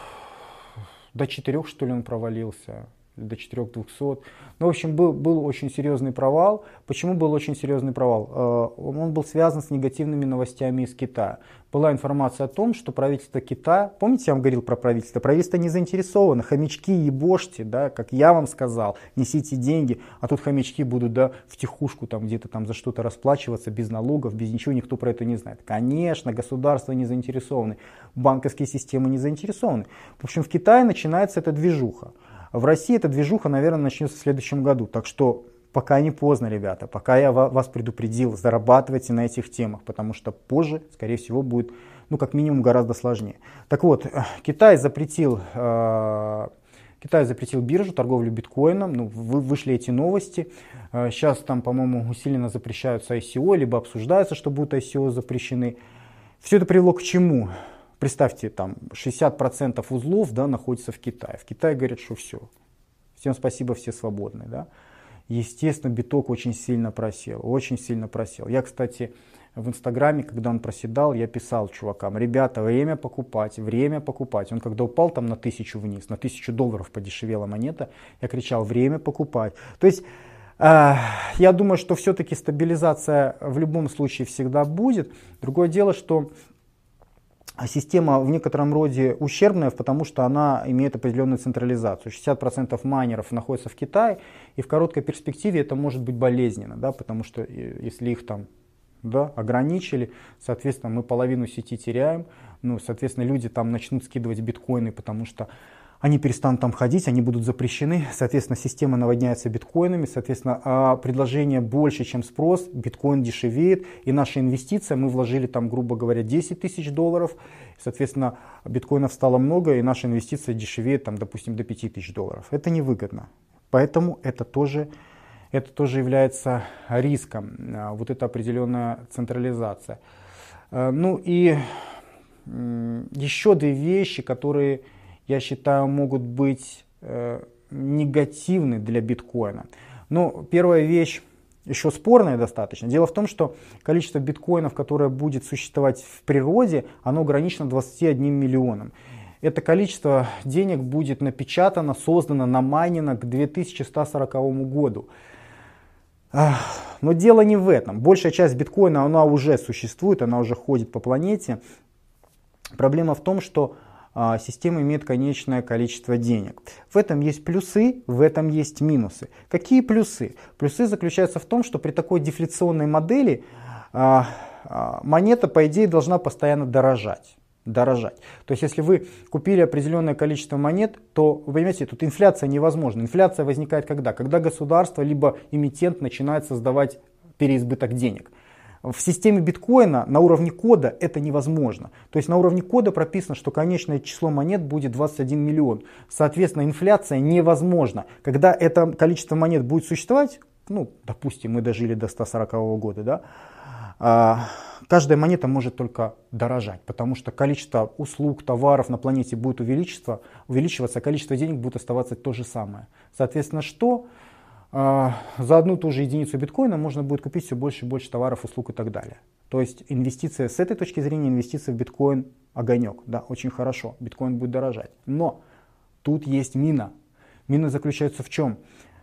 до 4 что ли он провалился до 4200. Ну, в общем, был, был очень серьезный провал. Почему был очень серьезный провал? Э, он был связан с негативными новостями из Китая. Была информация о том, что правительство Китая, помните, я вам говорил про правительство, правительство не заинтересовано, хомячки ебошьте, да, как я вам сказал, несите деньги, а тут хомячки будут, да, в тихушку там где-то там за что-то расплачиваться, без налогов, без ничего, никто про это не знает. Конечно, государство не заинтересованы, банковские системы не заинтересованы. В общем, в Китае начинается эта движуха. В России эта движуха, наверное, начнется в следующем году. Так что пока не поздно, ребята, пока я вас предупредил, зарабатывайте на этих темах, потому что позже, скорее всего, будет, ну, как минимум, гораздо сложнее. Так вот, Китай запретил, э, Китай запретил биржу, торговлю биткоином, ну, вы, вышли эти новости. Э, сейчас там, по-моему, усиленно запрещаются ICO, либо обсуждается, что будут ICO запрещены. Все это привело к чему? Представьте, там 60% узлов да, находится в Китае. В Китае говорят, что все. Всем спасибо, все свободны. Да? Естественно, биток очень сильно просел, очень сильно просел. Я, кстати, в Инстаграме, когда он проседал, я писал чувакам, ребята, время покупать, время покупать. Он когда упал там на тысячу вниз, на тысячу долларов подешевела монета, я кричал, время покупать. То есть, э, я думаю, что все-таки стабилизация в любом случае всегда будет. Другое дело, что система в некотором роде ущербная, потому что она имеет определенную централизацию. 60% майнеров находятся в Китае, и в короткой перспективе это может быть болезненно, да, потому что э, если их там да, ограничили, соответственно, мы половину сети теряем, ну, соответственно, люди там начнут скидывать биткоины, потому что они перестанут там ходить, они будут запрещены, соответственно, система наводняется биткоинами, соответственно, а предложение больше, чем спрос, биткоин дешевеет, и наша инвестиция, мы вложили там, грубо говоря, 10 тысяч долларов, соответственно, биткоинов стало много, и наша инвестиция дешевеет, там, допустим, до 5 тысяч долларов. Это невыгодно. Поэтому это тоже, это тоже является риском, а, вот эта определенная централизация. А, ну и еще две вещи, которые я считаю, могут быть э, негативны для биткоина. Ну, первая вещь еще спорная достаточно. Дело в том, что количество биткоинов, которое будет существовать в природе, оно ограничено 21 миллионом. Это количество денег будет напечатано, создано, намайнено к 2140 году. Но дело не в этом. Большая часть биткоина, она уже существует, она уже ходит по планете. Проблема в том, что система имеет конечное количество денег. В этом есть плюсы, в этом есть минусы. Какие плюсы? Плюсы заключаются в том, что при такой дефляционной модели а, а, монета, по идее, должна постоянно дорожать дорожать. То есть, если вы купили определенное количество монет, то, вы понимаете, тут инфляция невозможна. Инфляция возникает когда? Когда государство либо эмитент начинает создавать переизбыток денег. В системе биткоина на уровне кода это невозможно. То есть на уровне кода прописано, что конечное число монет будет 21 миллион. Соответственно, инфляция невозможна. Когда это количество монет будет существовать, ну, допустим, мы дожили до 140 года, да, а, каждая монета может только дорожать, потому что количество услуг, товаров на планете будет увеличиваться, увеличиваться, а количество денег будет оставаться то же самое. Соответственно, что? А, за одну ту же единицу биткоина можно будет купить все больше и больше товаров, услуг и так далее. То есть инвестиция с этой точки зрения, инвестиция в биткоин огонек. Да, очень хорошо, биткоин будет дорожать. Но тут есть мина. Мина заключается в чем?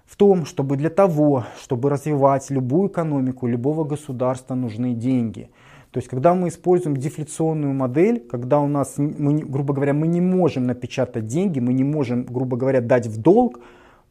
В том, чтобы для того, чтобы развивать любую экономику, любого государства нужны деньги. То есть, когда мы используем дефляционную модель, когда у нас, мы, грубо говоря, мы не можем напечатать деньги, мы не можем, грубо говоря, дать в долг,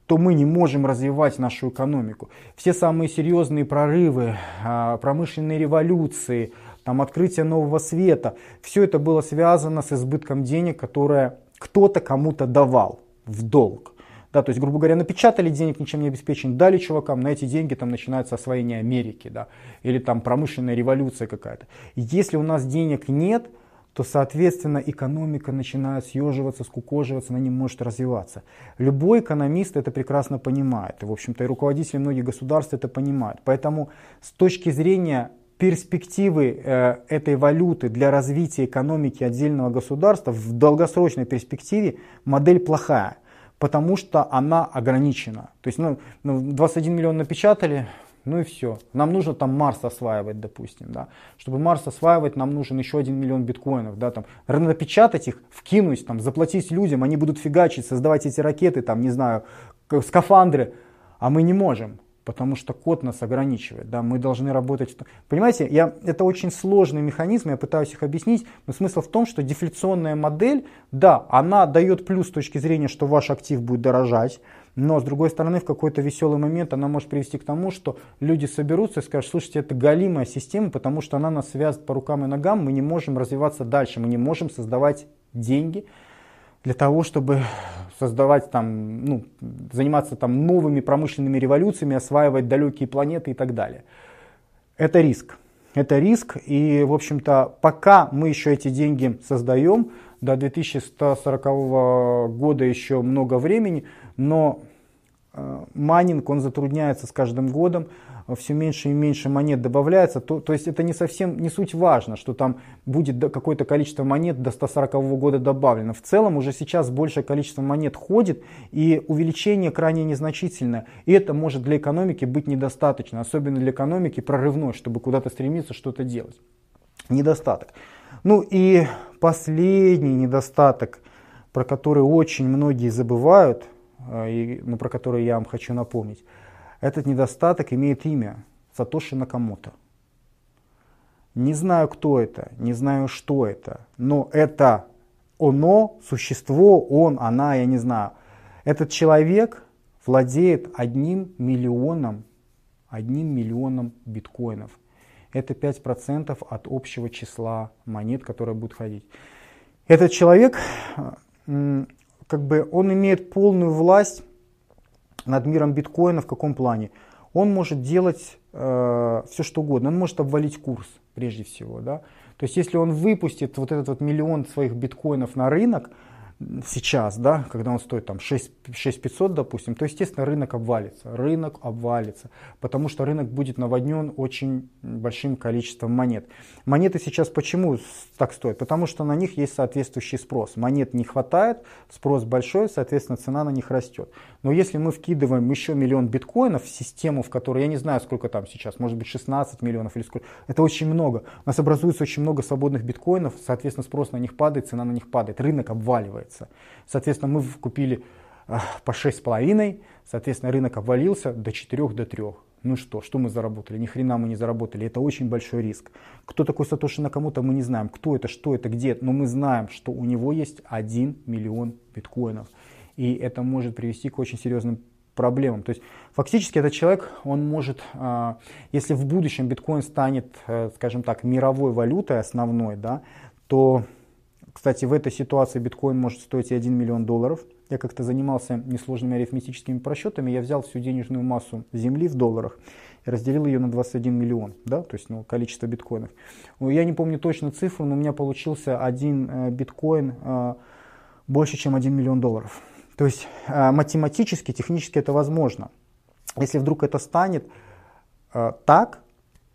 то мы не можем развивать нашу экономику. Все самые серьезные прорывы, а, промышленные революции, там, открытие нового света, все это было связано с избытком денег, которые кто-то кому-то давал в долг. Да, то есть, грубо говоря, напечатали денег, ничем не обеспечен, дали чувакам, на эти деньги там начинается освоение Америки, да, или там промышленная революция какая-то. Если у нас денег нет, то, соответственно, экономика начинает съеживаться, скукоживаться, она не может развиваться. Любой экономист это прекрасно понимает. И, в общем-то, и руководители многих государств это понимают. Поэтому с точки зрения перспективы э, этой валюты для развития экономики отдельного государства в долгосрочной перспективе модель плохая потому что она ограничена. То есть ну, 21 ну, миллион напечатали, ну и все. Нам нужно там Марс осваивать, допустим. Да. Чтобы Марс осваивать, нам нужен еще один миллион биткоинов. Да, там, напечатать их, вкинуть, там, заплатить людям, они будут фигачить, создавать эти ракеты, там, не знаю, скафандры. А мы не можем потому что код нас ограничивает. Да, мы должны работать. Понимаете, я, это очень сложный механизм, я пытаюсь их объяснить, но смысл в том, что дефляционная модель, да, она дает плюс с точки зрения, что ваш актив будет дорожать, но с другой стороны, в какой-то веселый момент она может привести к тому, что люди соберутся и скажут, слушайте, это галимая система, потому что она нас связывает по рукам и ногам, мы не можем развиваться дальше, мы не можем создавать деньги, для того, чтобы создавать там, ну, заниматься там новыми промышленными революциями, осваивать далекие планеты и так далее. Это риск. Это риск, и, в общем-то, пока мы еще эти деньги создаем, до 2140 года еще много времени, но э, майнинг, он затрудняется с каждым годом, все меньше и меньше монет добавляется, то, то есть это не совсем, не суть важно, что там будет какое-то количество монет до 140 года добавлено. В целом уже сейчас большее количество монет ходит, и увеличение крайне незначительное. И это может для экономики быть недостаточно, особенно для экономики прорывной, чтобы куда-то стремиться что-то делать. Недостаток. Ну и последний недостаток, про который очень многие забывают, э, и, ну, про который я вам хочу напомнить, этот недостаток имеет имя Сатоши Накамото. Не знаю, кто это, не знаю, что это, но это оно, существо, он, она, я не знаю. Этот человек владеет одним миллионом, одним миллионом биткоинов. Это 5% от общего числа монет, которые будут ходить. Этот человек, как бы, он имеет полную власть над миром биткоина в каком плане? Он может делать э, все что угодно, он может обвалить курс прежде всего. Да? То есть если он выпустит вот этот вот миллион своих биткоинов на рынок, сейчас, да, когда он стоит там 6, 6500, допустим, то, естественно, рынок обвалится. Рынок обвалится, потому что рынок будет наводнен очень большим количеством монет. Монеты сейчас почему так стоят? Потому что на них есть соответствующий спрос. Монет не хватает, спрос большой, соответственно, цена на них растет. Но если мы вкидываем еще миллион биткоинов в систему, в которой, я не знаю, сколько там сейчас, может быть 16 миллионов или сколько, это очень много. У нас образуется очень много свободных биткоинов, соответственно, спрос на них падает, цена на них падает, рынок обваливается. Соответственно, мы купили э, по 6,5, соответственно, рынок обвалился до 4, до 3. Ну что, что мы заработали? Ни хрена мы не заработали. Это очень большой риск. Кто такой Сатоши Накамото, мы не знаем. Кто это, что это, где. Но мы знаем, что у него есть 1 миллион биткоинов и это может привести к очень серьезным проблемам. То есть фактически этот человек, он может, а, если в будущем биткоин станет, э, скажем так, мировой валютой основной, да, то, кстати, в этой ситуации биткоин может стоить и 1 миллион долларов. Я как-то занимался несложными арифметическими просчетами, я взял всю денежную массу Земли в долларах и разделил ее на 21 миллион, да, то есть ну, количество биткоинов. Я не помню точно цифру, но у меня получился один э, биткоин э, больше, чем 1 миллион долларов. То есть э, математически, технически это возможно. Если вдруг это станет э, так,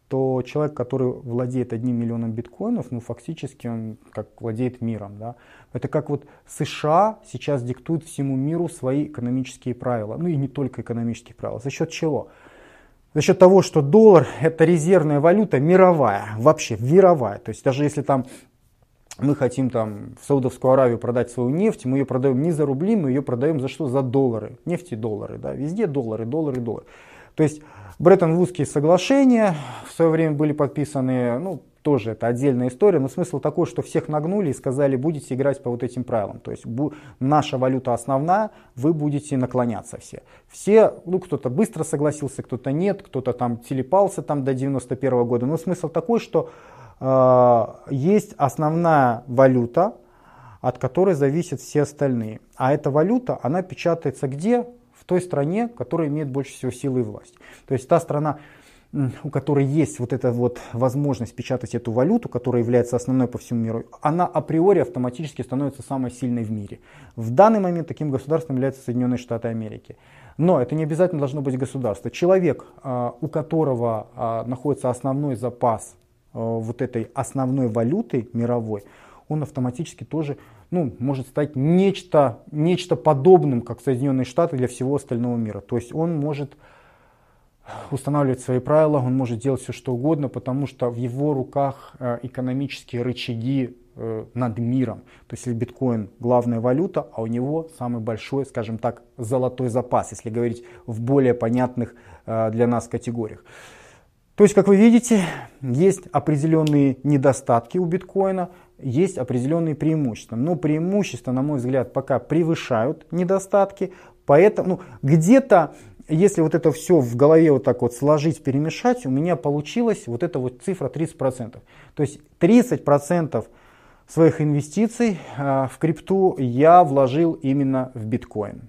то человек, который владеет одним миллионом биткоинов, ну фактически он как владеет миром. Да? Это как вот США сейчас диктуют всему миру свои экономические правила. Ну и не только экономические правила. За счет чего? За счет того, что доллар это резервная валюта мировая, вообще мировая. То есть даже если там мы хотим там в Саудовскую Аравию продать свою нефть, мы ее продаем не за рубли, мы ее продаем за что? За доллары. Нефть и доллары, да, везде доллары, доллары, доллары. То есть Бреттон-Вудские соглашения в свое время были подписаны, ну, тоже это отдельная история, но смысл такой, что всех нагнули и сказали, будете играть по вот этим правилам. То есть бу- наша валюта основная, вы будете наклоняться все. Все, ну кто-то быстро согласился, кто-то нет, кто-то там телепался там до 91 года. Но смысл такой, что есть основная валюта, от которой зависят все остальные. А эта валюта, она печатается где? В той стране, которая имеет больше всего силы и власти. То есть та страна, у которой есть вот эта вот возможность печатать эту валюту, которая является основной по всему миру, она априори автоматически становится самой сильной в мире. В данный момент таким государством являются Соединенные Штаты Америки. Но это не обязательно должно быть государство. Человек, а, у которого а, находится основной запас а, вот этой основной валюты мировой, он автоматически тоже ну, может стать нечто, нечто подобным, как Соединенные Штаты для всего остального мира. То есть он может устанавливать свои правила, он может делать все что угодно, потому что в его руках э, экономические рычаги э, над миром. То есть если биткоин главная валюта, а у него самый большой, скажем так, золотой запас, если говорить в более понятных э, для нас категориях. То есть, как вы видите, есть определенные недостатки у биткоина, есть определенные преимущества. Но преимущества, на мой взгляд, пока превышают недостатки. Поэтому ну, где-то, если вот это все в голове вот так вот сложить, перемешать, у меня получилась вот эта вот цифра 30%. То есть 30% своих инвестиций э, в крипту я вложил именно в биткоин.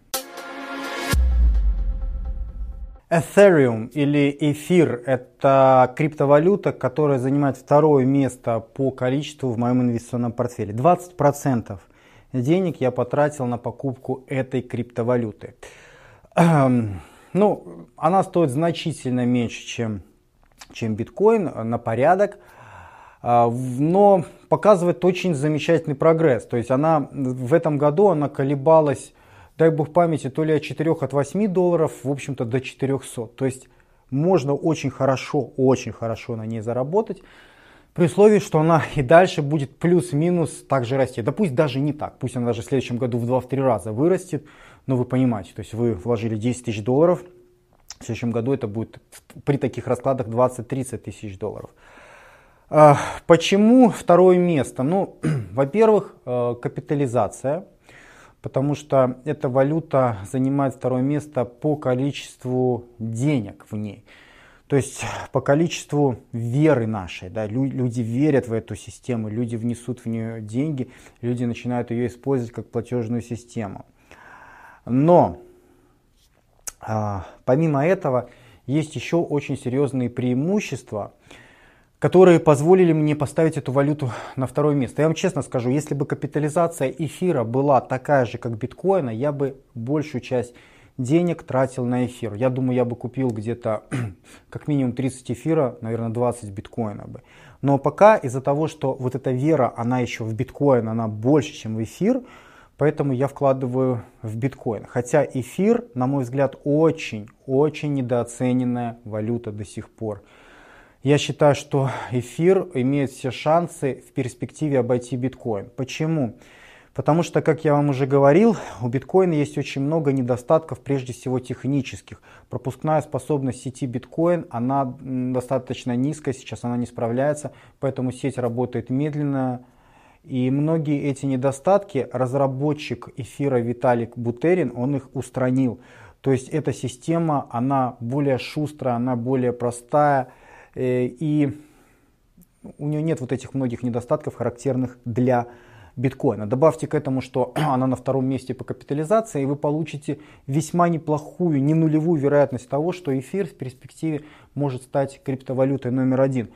Ethereum или эфир – это криптовалюта, которая занимает второе место по количеству в моем инвестиционном портфеле. 20% денег я потратил на покупку этой криптовалюты. Эм, ну, она стоит значительно меньше, чем, чем биткоин, на порядок, а, но показывает очень замечательный прогресс. То есть она в этом году она колебалась дай бог памяти, то ли от 4 от 8 долларов, в общем-то, до 400. То есть можно очень хорошо, очень хорошо на ней заработать, при условии, что она и дальше будет плюс-минус также расти. Да пусть даже не так, пусть она даже в следующем году в 2-3 раза вырастет, но вы понимаете, то есть вы вложили 10 тысяч долларов, в следующем году это будет при таких раскладах 20-30 тысяч долларов. А, почему второе место? Ну, во-первых, э, капитализация – потому что эта валюта занимает второе место по количеству денег в ней. То есть по количеству веры нашей, да, люди верят в эту систему, люди внесут в нее деньги, люди начинают ее использовать как платежную систему. Но а, помимо этого есть еще очень серьезные преимущества, которые позволили мне поставить эту валюту на второе место. Я вам честно скажу, если бы капитализация эфира была такая же, как биткоина, я бы большую часть денег тратил на эфир. Я думаю, я бы купил где-то как минимум 30 эфира, наверное, 20 биткоина бы. Но пока из-за того, что вот эта вера, она еще в биткоин, она больше, чем в эфир, поэтому я вкладываю в биткоин. Хотя эфир, на мой взгляд, очень-очень недооцененная валюта до сих пор. Я считаю, что эфир имеет все шансы в перспективе обойти биткоин. Почему? Потому что, как я вам уже говорил, у биткоина есть очень много недостатков, прежде всего технических. Пропускная способность сети биткоин, она достаточно низкая, сейчас она не справляется, поэтому сеть работает медленно. И многие эти недостатки разработчик эфира Виталик Бутерин, он их устранил. То есть эта система, она более шустрая, она более простая, и у нее нет вот этих многих недостатков, характерных для биткоина. Добавьте к этому, что она на втором месте по капитализации, и вы получите весьма неплохую, не нулевую вероятность того, что эфир в перспективе может стать криптовалютой номер один.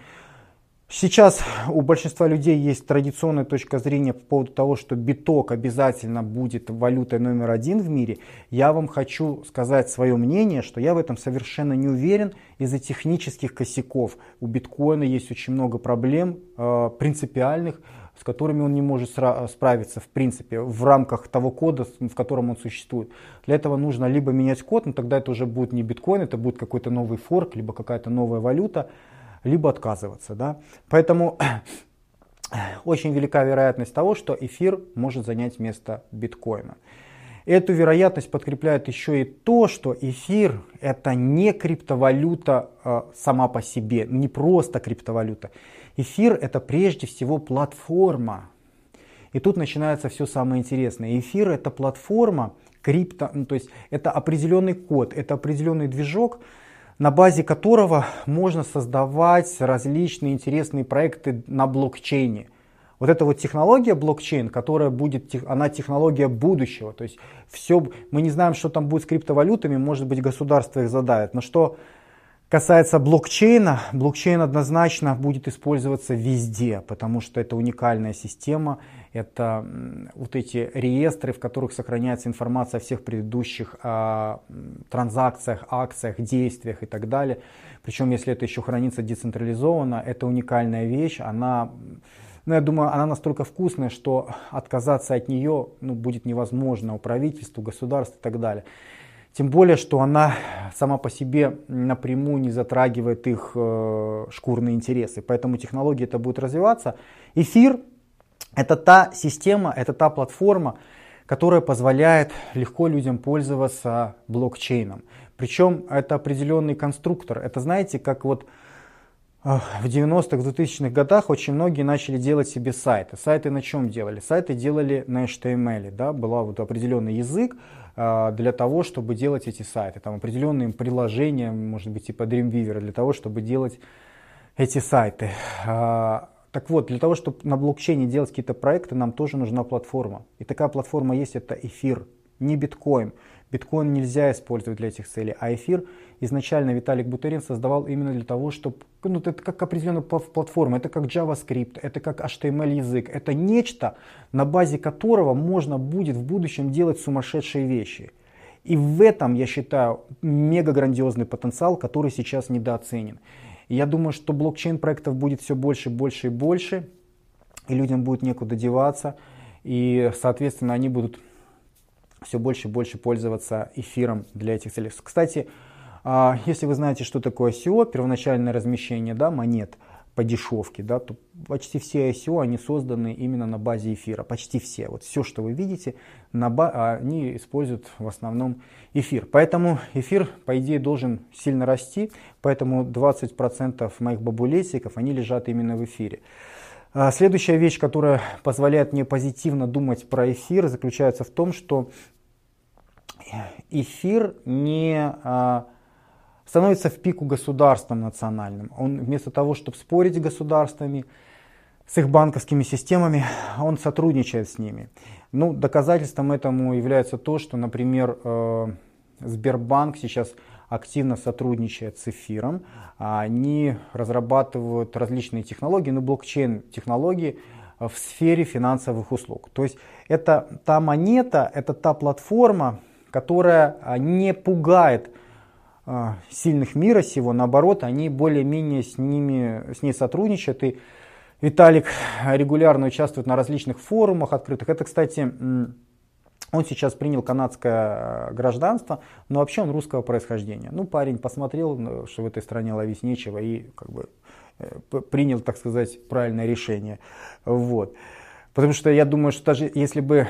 Сейчас у большинства людей есть традиционная точка зрения по поводу того, что биток обязательно будет валютой номер один в мире. Я вам хочу сказать свое мнение, что я в этом совершенно не уверен из-за технических косяков. У биткоина есть очень много проблем э, принципиальных, с которыми он не может справиться в принципе в рамках того кода, в котором он существует. Для этого нужно либо менять код, но тогда это уже будет не биткоин, это будет какой-то новый форк, либо какая-то новая валюта либо отказываться. Да? Поэтому очень велика вероятность того, что эфир может занять место биткоина. Эту вероятность подкрепляет еще и то, что эфир это не криптовалюта э, сама по себе, не просто криптовалюта. Эфир это прежде всего платформа. И тут начинается все самое интересное. Эфир это платформа, крипто, ну, то есть это определенный код, это определенный движок, на базе которого можно создавать различные интересные проекты на блокчейне. Вот эта вот технология блокчейн, которая будет, она технология будущего. То есть все, мы не знаем, что там будет с криптовалютами, может быть государство их задавит. Но что касается блокчейна, блокчейн однозначно будет использоваться везде, потому что это уникальная система, это вот эти реестры, в которых сохраняется информация о всех предыдущих а, транзакциях, акциях, действиях и так далее. Причем, если это еще хранится децентрализованно, это уникальная вещь, она но я думаю, она настолько вкусная, что отказаться от нее ну, будет невозможно у правительства, государства и так далее. Тем более, что она сама по себе напрямую не затрагивает их э, шкурные интересы. Поэтому технология это будет развиваться. Эфир это та система, это та платформа, которая позволяет легко людям пользоваться блокчейном. Причем это определенный конструктор. Это знаете, как вот в 90-х, 2000-х годах очень многие начали делать себе сайты. Сайты на чем делали? Сайты делали на HTML. Да? Был вот определенный язык а, для того, чтобы делать эти сайты. Там определенные приложения, может быть, типа Dreamweaver, для того, чтобы делать эти сайты. А, так вот, для того, чтобы на блокчейне делать какие-то проекты, нам тоже нужна платформа. И такая платформа есть, это эфир, не биткоин. Биткоин нельзя использовать для этих целей, а эфир изначально Виталик Бутерин создавал именно для того, чтобы, ну, это как определенная платформа, это как JavaScript, это как HTML язык, это нечто, на базе которого можно будет в будущем делать сумасшедшие вещи. И в этом, я считаю, мега грандиозный потенциал, который сейчас недооценен. Я думаю, что блокчейн проектов будет все больше, больше и больше, и людям будет некуда деваться, и, соответственно, они будут все больше и больше пользоваться эфиром для этих целей. Кстати, а, если вы знаете, что такое ICO, первоначальное размещение да, монет по дешевке, да, то почти все ICO, они созданы именно на базе эфира. Почти все. Вот все, что вы видите, на ба- они используют в основном эфир. Поэтому эфир, по идее, должен сильно расти. Поэтому 20% моих бабулесиков, они лежат именно в эфире. А, следующая вещь, которая позволяет мне позитивно думать про эфир, заключается в том, что эфир не а, становится в пику государством национальным. Он вместо того, чтобы спорить с государствами, с их банковскими системами, он сотрудничает с ними. Ну, доказательством этому является то, что, например, э, Сбербанк сейчас активно сотрудничает с эфиром. Они разрабатывают различные технологии, ну, блокчейн-технологии в сфере финансовых услуг. То есть это та монета, это та платформа, которая а, не пугает а, сильных мира сего, наоборот, они более-менее с ними, с ней сотрудничают. И Виталик регулярно участвует на различных форумах открытых. Это, кстати, он сейчас принял канадское э, гражданство, но вообще он русского происхождения. Ну, парень посмотрел, э, что в этой стране ловить нечего, и как бы э, принял, так сказать, правильное решение. Вот. Потому что я думаю, что даже если бы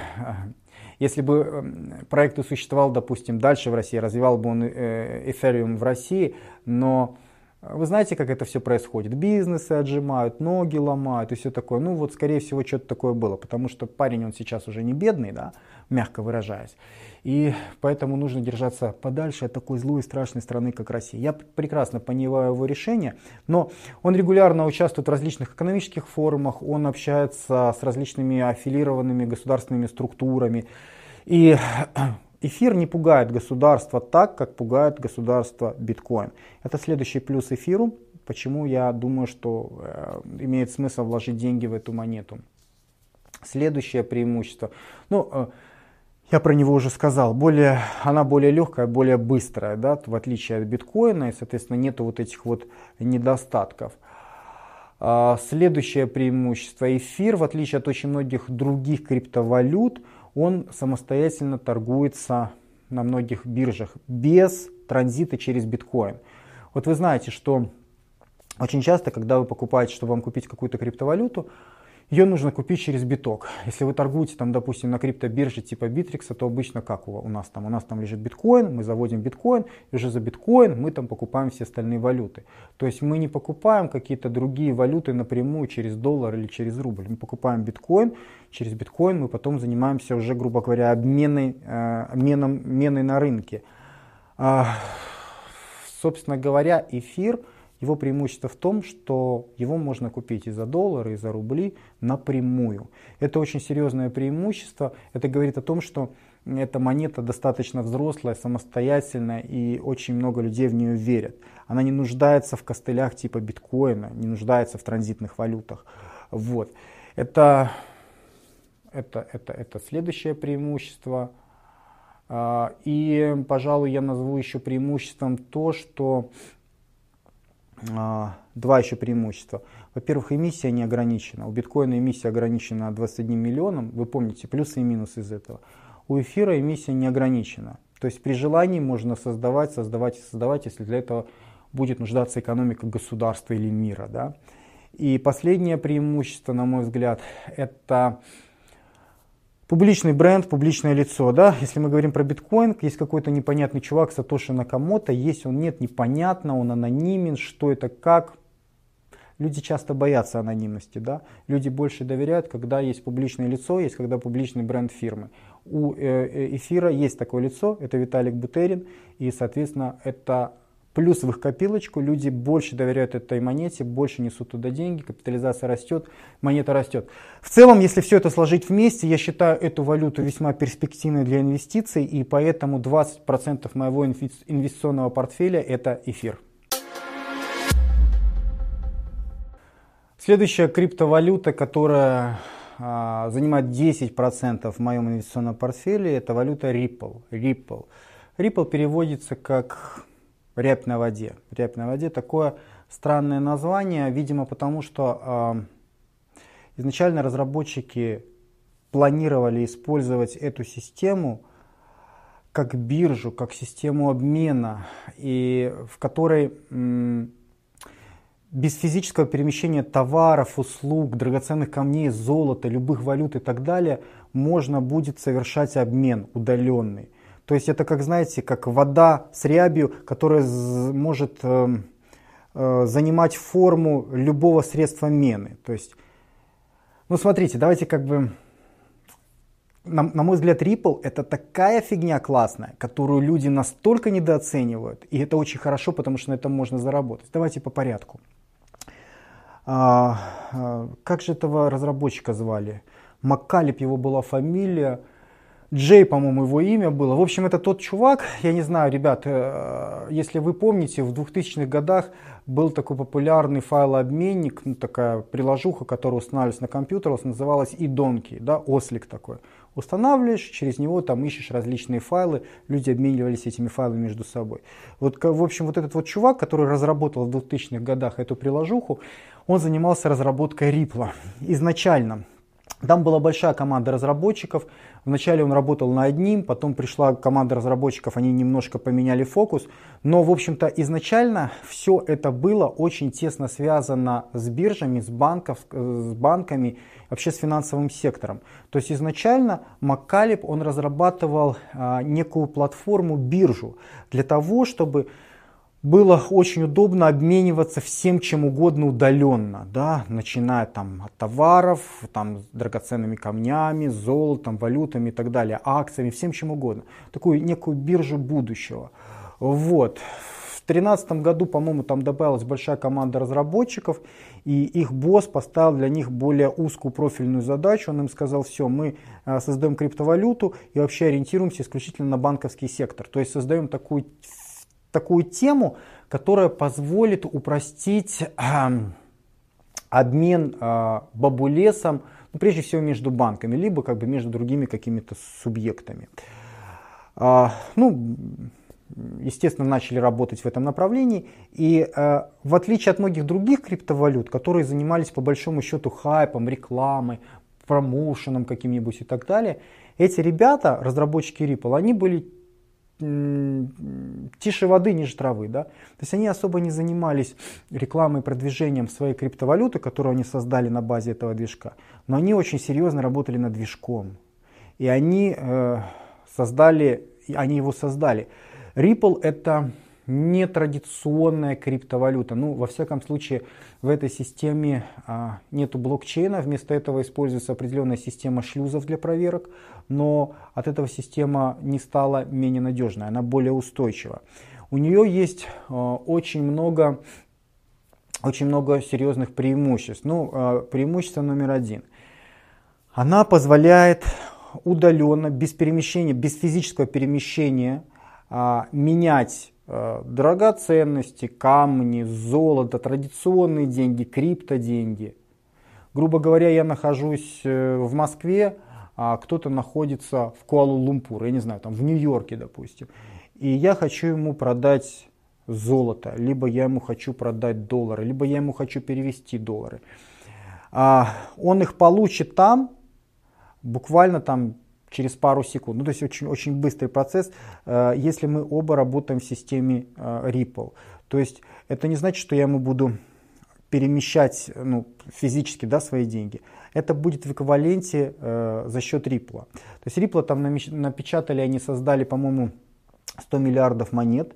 если бы эм, проект существовал, допустим, дальше в России, развивал бы он Ethereum в России, но вы знаете, как это все происходит? Бизнесы отжимают, ноги ломают и все такое. Ну вот, скорее всего, что-то такое было, потому что парень, он сейчас уже не бедный, да, мягко выражаясь. И поэтому нужно держаться подальше от такой злой и страшной страны, как Россия. Я прекрасно понимаю его решение, но он регулярно участвует в различных экономических форумах, он общается с различными аффилированными государственными структурами. И эфир не пугает государство так, как пугает государство биткоин. Это следующий плюс эфиру, почему я думаю, что э, имеет смысл вложить деньги в эту монету. Следующее преимущество. Ну, э, я про него уже сказал, более, она более легкая, более быстрая, да, в отличие от биткоина, и, соответственно, нету вот этих вот недостатков. А, следующее преимущество. Эфир, в отличие от очень многих других криптовалют, он самостоятельно торгуется на многих биржах без транзита через биткоин. Вот вы знаете, что очень часто, когда вы покупаете, чтобы вам купить какую-то криптовалюту, ее нужно купить через биток. Если вы торгуете, там, допустим, на криптобирже типа Битрикса, то обычно как у, нас там? У нас там лежит биткоин, мы заводим биткоин, и уже за биткоин мы там покупаем все остальные валюты. То есть мы не покупаем какие-то другие валюты напрямую через доллар или через рубль. Мы покупаем биткоин, через биткоин мы потом занимаемся уже, грубо говоря, обменной, э, обменом, обменой на рынке. Э, собственно говоря, эфир – его преимущество в том, что его можно купить и за доллары, и за рубли напрямую. Это очень серьезное преимущество. Это говорит о том, что эта монета достаточно взрослая, самостоятельная, и очень много людей в нее верят. Она не нуждается в костылях типа биткоина, не нуждается в транзитных валютах. Вот. Это, это, это, это следующее преимущество. А, и, пожалуй, я назову еще преимуществом то, что два еще преимущества. Во-первых, эмиссия не ограничена. У биткоина эмиссия ограничена 21 миллионом. Вы помните плюсы и минусы из этого. У эфира эмиссия не ограничена. То есть при желании можно создавать, создавать и создавать, если для этого будет нуждаться экономика государства или мира. Да? И последнее преимущество, на мой взгляд, это публичный бренд, публичное лицо, да, если мы говорим про биткоин, есть какой-то непонятный чувак, Сатоши Накамото, есть он, нет, непонятно, он анонимен, что это, как. Люди часто боятся анонимности, да, люди больше доверяют, когда есть публичное лицо, есть когда публичный бренд фирмы. У э, э, эфира есть такое лицо, это Виталик Бутерин, и, соответственно, это Плюс в их копилочку люди больше доверяют этой монете, больше несут туда деньги, капитализация растет, монета растет. В целом, если все это сложить вместе, я считаю эту валюту весьма перспективной для инвестиций, и поэтому 20% моего инвестиционного портфеля это эфир. Следующая криптовалюта, которая а, занимает 10% в моем инвестиционном портфеле, это валюта Ripple. Ripple. Ripple переводится как Рябь на воде. Рябь на воде такое странное название, видимо, потому что э, изначально разработчики планировали использовать эту систему как биржу, как систему обмена, и в которой без физического перемещения товаров, услуг, драгоценных камней, золота, любых валют и так далее можно будет совершать обмен удаленный. То есть это, как знаете, как вода с рябью, которая может э, э, занимать форму любого средства мены. То есть, ну смотрите, давайте как бы, на, на мой взгляд, Ripple это такая фигня классная, которую люди настолько недооценивают, и это очень хорошо, потому что на этом можно заработать. Давайте по порядку. А, а, как же этого разработчика звали? Маккалип его была фамилия. Джей, по-моему, его имя было. В общем, это тот чувак, я не знаю, ребят, э, если вы помните, в 2000-х годах был такой популярный файлообменник, ну, такая приложуха, которая устанавливалась на компьютер, называлась идонки, да, ослик такой. Устанавливаешь, через него там ищешь различные файлы, люди обменивались этими файлами между собой. Вот, в общем, вот этот вот чувак, который разработал в 2000-х годах эту приложуху, он занимался разработкой Ripple изначально. Там была большая команда разработчиков. Вначале он работал на одним, потом пришла команда разработчиков, они немножко поменяли фокус. Но, в общем-то, изначально все это было очень тесно связано с биржами, с, банков, с банками, вообще с финансовым сектором. То есть изначально Маккалеб, он разрабатывал а, некую платформу, биржу, для того, чтобы было очень удобно обмениваться всем чем угодно удаленно, да, начиная там от товаров, там, драгоценными камнями, золотом, валютами и так далее, акциями, всем чем угодно. Такую некую биржу будущего. Вот. В 2013 году, по-моему, там добавилась большая команда разработчиков, и их босс поставил для них более узкую профильную задачу. Он им сказал, все, мы э, создаем криптовалюту и вообще ориентируемся исключительно на банковский сектор. То есть создаем такую такую тему, которая позволит упростить э, обмен э, бабулесом, ну, прежде всего между банками, либо как бы между другими какими-то субъектами. Э, ну, естественно, начали работать в этом направлении. И э, в отличие от многих других криптовалют, которые занимались по большому счету хайпом, рекламой, промоушеном каким-нибудь и так далее, эти ребята, разработчики Ripple, они были тише воды, ниже травы. Да? То есть они особо не занимались рекламой и продвижением своей криптовалюты, которую они создали на базе этого движка, но они очень серьезно работали над движком. И они э, создали, они его создали. Ripple это нетрадиционная криптовалюта. Ну, во всяком случае, в этой системе а, нету блокчейна, вместо этого используется определенная система шлюзов для проверок, но от этого система не стала менее надежной, она более устойчива. У нее есть а, очень много очень много серьезных преимуществ. Ну, а, преимущество номер один. Она позволяет удаленно, без перемещения, без физического перемещения, а, менять драгоценности, камни, золото, традиционные деньги, криптоденьги. Грубо говоря, я нахожусь э, в Москве, а кто-то находится в Куала-Лумпур, я не знаю, там в Нью-Йорке, допустим. И я хочу ему продать золото, либо я ему хочу продать доллары, либо я ему хочу перевести доллары. А он их получит там, буквально там через пару секунд. Ну, то есть очень, очень быстрый процесс, э, если мы оба работаем в системе э, Ripple. То есть это не значит, что я ему буду перемещать ну, физически да, свои деньги. Это будет в эквиваленте э, за счет Ripple. То есть Ripple там напечатали, они создали, по-моему, 100 миллиардов монет.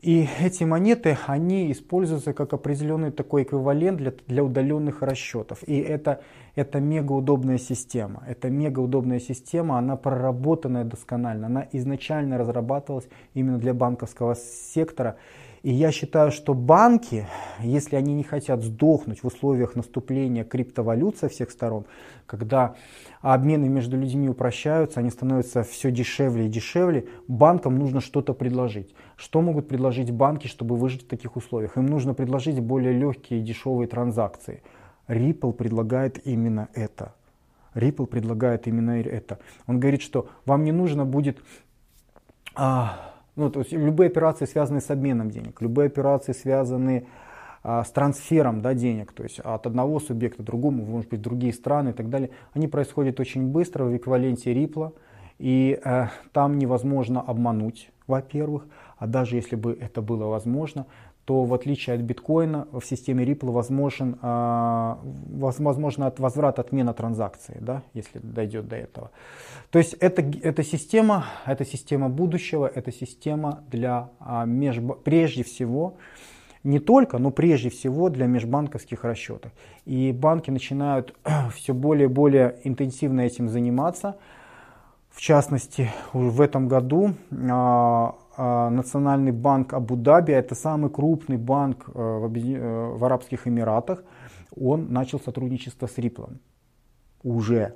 И эти монеты, они используются как определенный такой эквивалент для, для удаленных расчетов. И это, это мега удобная система. Это мега удобная система, она проработанная досконально. Она изначально разрабатывалась именно для банковского сектора. И я считаю, что банки, если они не хотят сдохнуть в условиях наступления криптовалют со всех сторон, когда обмены между людьми упрощаются, они становятся все дешевле и дешевле, банкам нужно что-то предложить. Что могут предложить банки, чтобы выжить в таких условиях? Им нужно предложить более легкие и дешевые транзакции. Ripple предлагает именно это. Ripple предлагает именно это. Он говорит, что вам не нужно будет а, ну, то есть любые операции, связанные с обменом денег, любые операции, связанные а, с трансфером да, денег, то есть от одного субъекта к другому, может быть, другие страны и так далее, они происходят очень быстро в эквиваленте Ripple, и э, там невозможно обмануть, во-первых, а даже если бы это было возможно, то в отличие от биткоина в системе Ripple возможен, э, возможно от возврат отмена транзакции, да, если дойдет до этого. То есть это, эта система, это система будущего, это система для э, меж, прежде всего не только, но прежде всего для межбанковских расчетов. И банки начинают все более и более интенсивно этим заниматься. В частности, в этом году а, а, Национальный банк Абу-Даби, это самый крупный банк э, э, в Арабских Эмиратах, он начал сотрудничество с Ripple. Уже,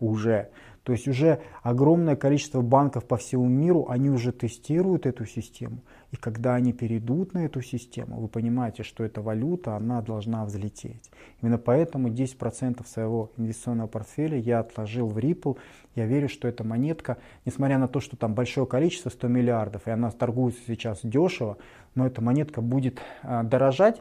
уже. То есть уже огромное количество банков по всему миру, они уже тестируют эту систему. И когда они перейдут на эту систему, вы понимаете, что эта валюта, она должна взлететь. Именно поэтому 10% своего инвестиционного портфеля я отложил в Ripple. Я верю, что эта монетка, несмотря на то, что там большое количество, 100 миллиардов, и она торгуется сейчас дешево, но эта монетка будет а, дорожать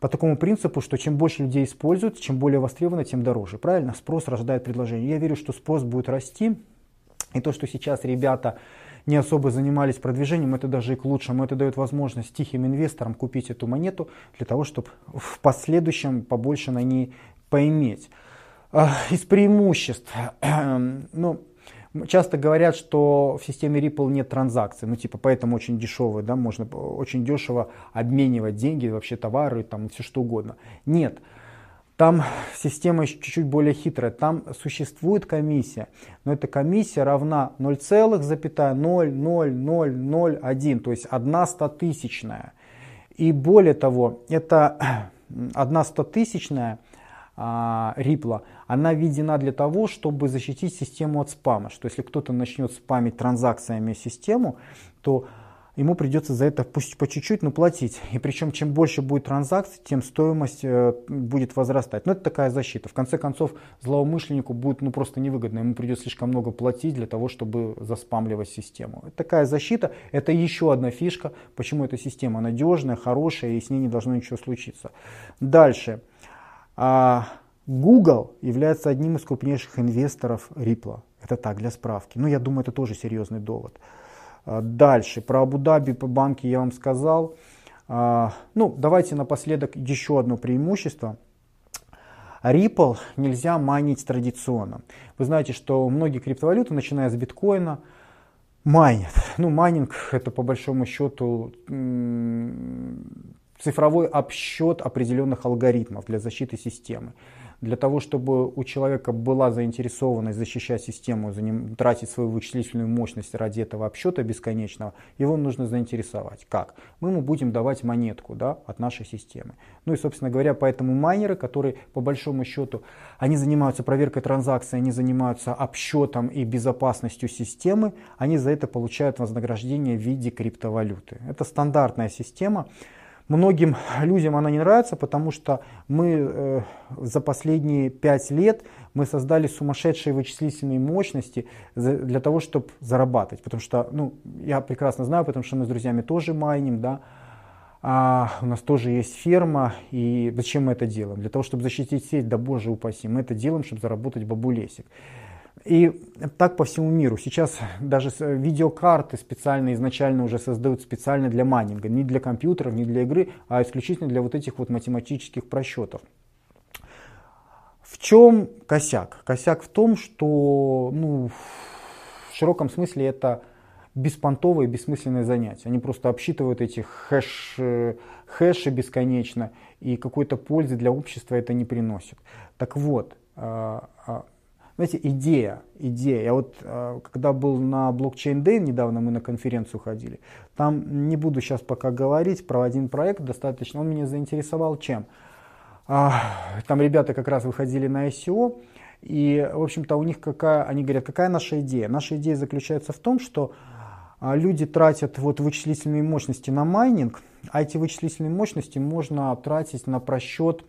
по такому принципу, что чем больше людей используют, чем более востребовано, тем дороже. Правильно? Спрос рождает предложение. Я верю, что спрос будет расти. И то, что сейчас ребята не особо занимались продвижением, это даже и к лучшему. Это дает возможность тихим инвесторам купить эту монету для того, чтобы в последующем побольше на ней поиметь. Из преимуществ, ну, Часто говорят, что в системе Ripple нет транзакций, ну типа поэтому очень дешевые, да, можно очень дешево обменивать деньги, вообще товары, там все что угодно. Нет, там система чуть-чуть более хитрая, там существует комиссия, но эта комиссия равна 0,00001, то есть одна стотысячная. И более того, это одна стотысячная Ripple, она введена для того, чтобы защитить систему от спама. Что если кто-то начнет спамить транзакциями систему, то ему придется за это пусть по чуть-чуть, но платить. И причем чем больше будет транзакций, тем стоимость э, будет возрастать. Но это такая защита. В конце концов, злоумышленнику будет ну, просто невыгодно. Ему придется слишком много платить для того, чтобы заспамливать систему. Это такая защита. Это еще одна фишка, почему эта система надежная, хорошая и с ней не должно ничего случиться. Дальше. А Google является одним из крупнейших инвесторов Ripple. Это так, для справки. Но ну, я думаю, это тоже серьезный довод. А, дальше, про Абу-Даби по банке я вам сказал. А, ну, давайте напоследок еще одно преимущество. Ripple нельзя майнить традиционно. Вы знаете, что многие криптовалюты, начиная с биткоина, майнят. Ну, майнинг это по большому счету цифровой обсчет определенных алгоритмов для защиты системы для того, чтобы у человека была заинтересованность защищать систему, за ним, тратить свою вычислительную мощность ради этого обсчета бесконечного, его нужно заинтересовать. Как? Мы ему будем давать монетку да, от нашей системы. Ну и, собственно говоря, поэтому майнеры, которые по большому счету, они занимаются проверкой транзакций, они занимаются обсчетом и безопасностью системы, они за это получают вознаграждение в виде криптовалюты. Это стандартная система. Многим людям она не нравится, потому что мы э, за последние пять лет мы создали сумасшедшие вычислительные мощности для того, чтобы зарабатывать. Потому что, ну, я прекрасно знаю, потому что мы с друзьями тоже майним, да, а у нас тоже есть ферма, и зачем мы это делаем? Для того, чтобы защитить сеть, да боже упаси, мы это делаем, чтобы заработать бабулесик. И так по всему миру. Сейчас даже видеокарты специально изначально уже создают специально для майнинга. Не для компьютеров, не для игры, а исключительно для вот этих вот математических просчетов. В чем косяк? Косяк в том, что ну, в широком смысле это беспонтовое, бессмысленное занятие. Они просто обсчитывают эти хэш, хэши бесконечно, и какой-то пользы для общества это не приносит. Так вот, а, а, знаете, идея, идея. Я вот, э, когда был на блокчейн Day, недавно мы на конференцию ходили, там не буду сейчас пока говорить про один проект достаточно, он меня заинтересовал чем? А, там ребята как раз выходили на ICO, и, в общем-то, у них какая, они говорят, какая наша идея? Наша идея заключается в том, что а, люди тратят вот вычислительные мощности на майнинг, а эти вычислительные мощности можно тратить на просчет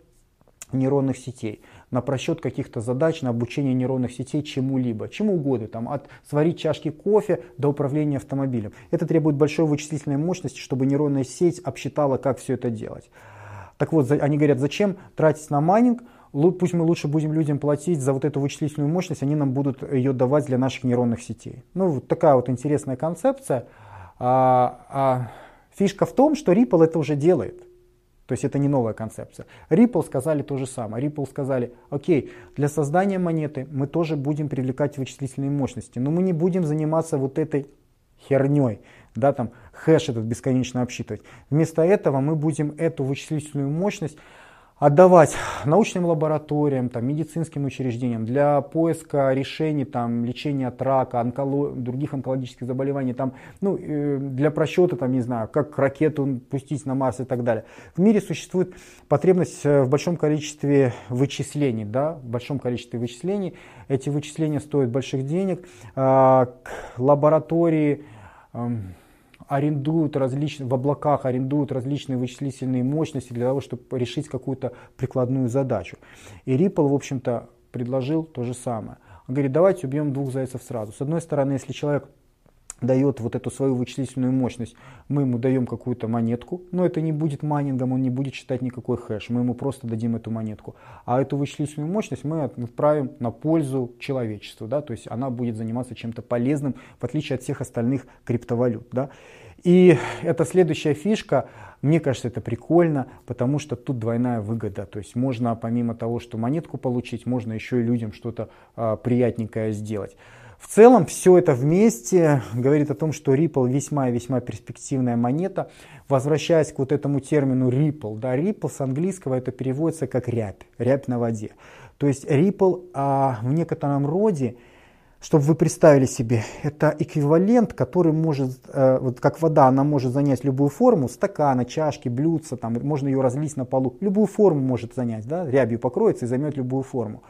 нейронных сетей на просчет каких-то задач, на обучение нейронных сетей чему-либо, чему угодно, там, от сварить чашки кофе до управления автомобилем. Это требует большой вычислительной мощности, чтобы нейронная сеть обсчитала, как все это делать. Так вот, они говорят, зачем тратить на майнинг, пусть мы лучше будем людям платить за вот эту вычислительную мощность, они нам будут ее давать для наших нейронных сетей. Ну, вот такая вот интересная концепция. А, а фишка в том, что Ripple это уже делает. То есть это не новая концепция. Ripple сказали то же самое. Ripple сказали, окей, для создания монеты мы тоже будем привлекать вычислительные мощности, но мы не будем заниматься вот этой херней, да, там хэш этот бесконечно обсчитывать. Вместо этого мы будем эту вычислительную мощность отдавать научным лабораториям, там, медицинским учреждениям для поиска решений, там, лечения от рака, онколо... других онкологических заболеваний, там, ну, э, для просчета, там, не знаю, как ракету пустить на Марс и так далее. В мире существует потребность э, в большом количестве вычислений, да, в большом количестве вычислений. Эти вычисления стоят больших денег. Э, лаборатории э, арендуют различные, в облаках арендуют различные вычислительные мощности для того, чтобы решить какую-то прикладную задачу. И Ripple, в общем-то, предложил то же самое. Он говорит, давайте убьем двух зайцев сразу. С одной стороны, если человек дает вот эту свою вычислительную мощность, мы ему даем какую-то монетку, но это не будет майнингом, он не будет считать никакой хэш, мы ему просто дадим эту монетку. А эту вычислительную мощность мы отправим на пользу человечеству, да, то есть она будет заниматься чем-то полезным, в отличие от всех остальных криптовалют. Да. И это следующая фишка, мне кажется, это прикольно, потому что тут двойная выгода. То есть можно помимо того, что монетку получить, можно еще и людям что-то а, приятненькое сделать. В целом все это вместе говорит о том, что Ripple весьма и весьма перспективная монета. Возвращаясь к вот этому термину Ripple, да, Ripple с английского это переводится как рябь, рябь на воде. То есть Ripple а, в некотором роде, чтобы вы представили себе, это эквивалент, который может, э, вот как вода, она может занять любую форму, стакана, чашки, блюдца, там, можно ее разлить на полу, любую форму может занять, да, рябью покроется и займет любую форму.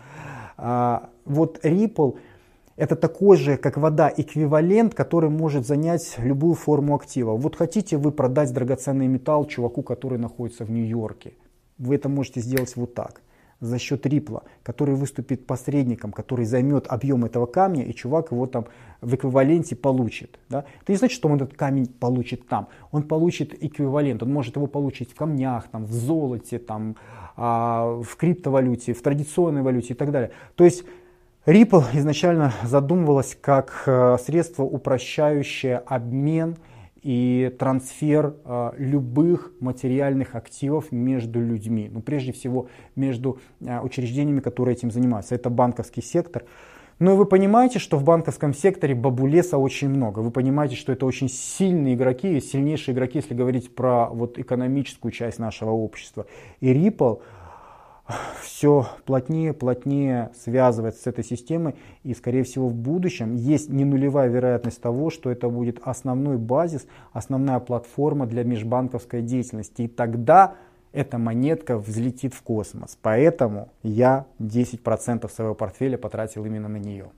А, вот Ripple – это такой же, как вода, эквивалент, который может занять любую форму актива. Вот хотите вы продать драгоценный металл чуваку, который находится в Нью-Йорке. Вы это можете сделать вот так. За счет рипла, который выступит посредником, который займет объем этого камня, и чувак его там в эквиваленте получит. Да? Это не значит, что он этот камень получит там. Он получит эквивалент. Он может его получить в камнях, там, в золоте, там, а, в криптовалюте, в традиционной валюте и так далее. То есть Ripple изначально задумывалась как э, средство, упрощающее обмен и трансфер э, любых материальных активов между людьми. Ну, прежде всего, между э, учреждениями, которые этим занимаются. Это банковский сектор. Но вы понимаете, что в банковском секторе бабулеса очень много. Вы понимаете, что это очень сильные игроки, сильнейшие игроки, если говорить про вот экономическую часть нашего общества. И Ripple все плотнее, плотнее связывается с этой системой. И, скорее всего, в будущем есть не нулевая вероятность того, что это будет основной базис, основная платформа для межбанковской деятельности. И тогда эта монетка взлетит в космос. Поэтому я 10% своего портфеля потратил именно на нее.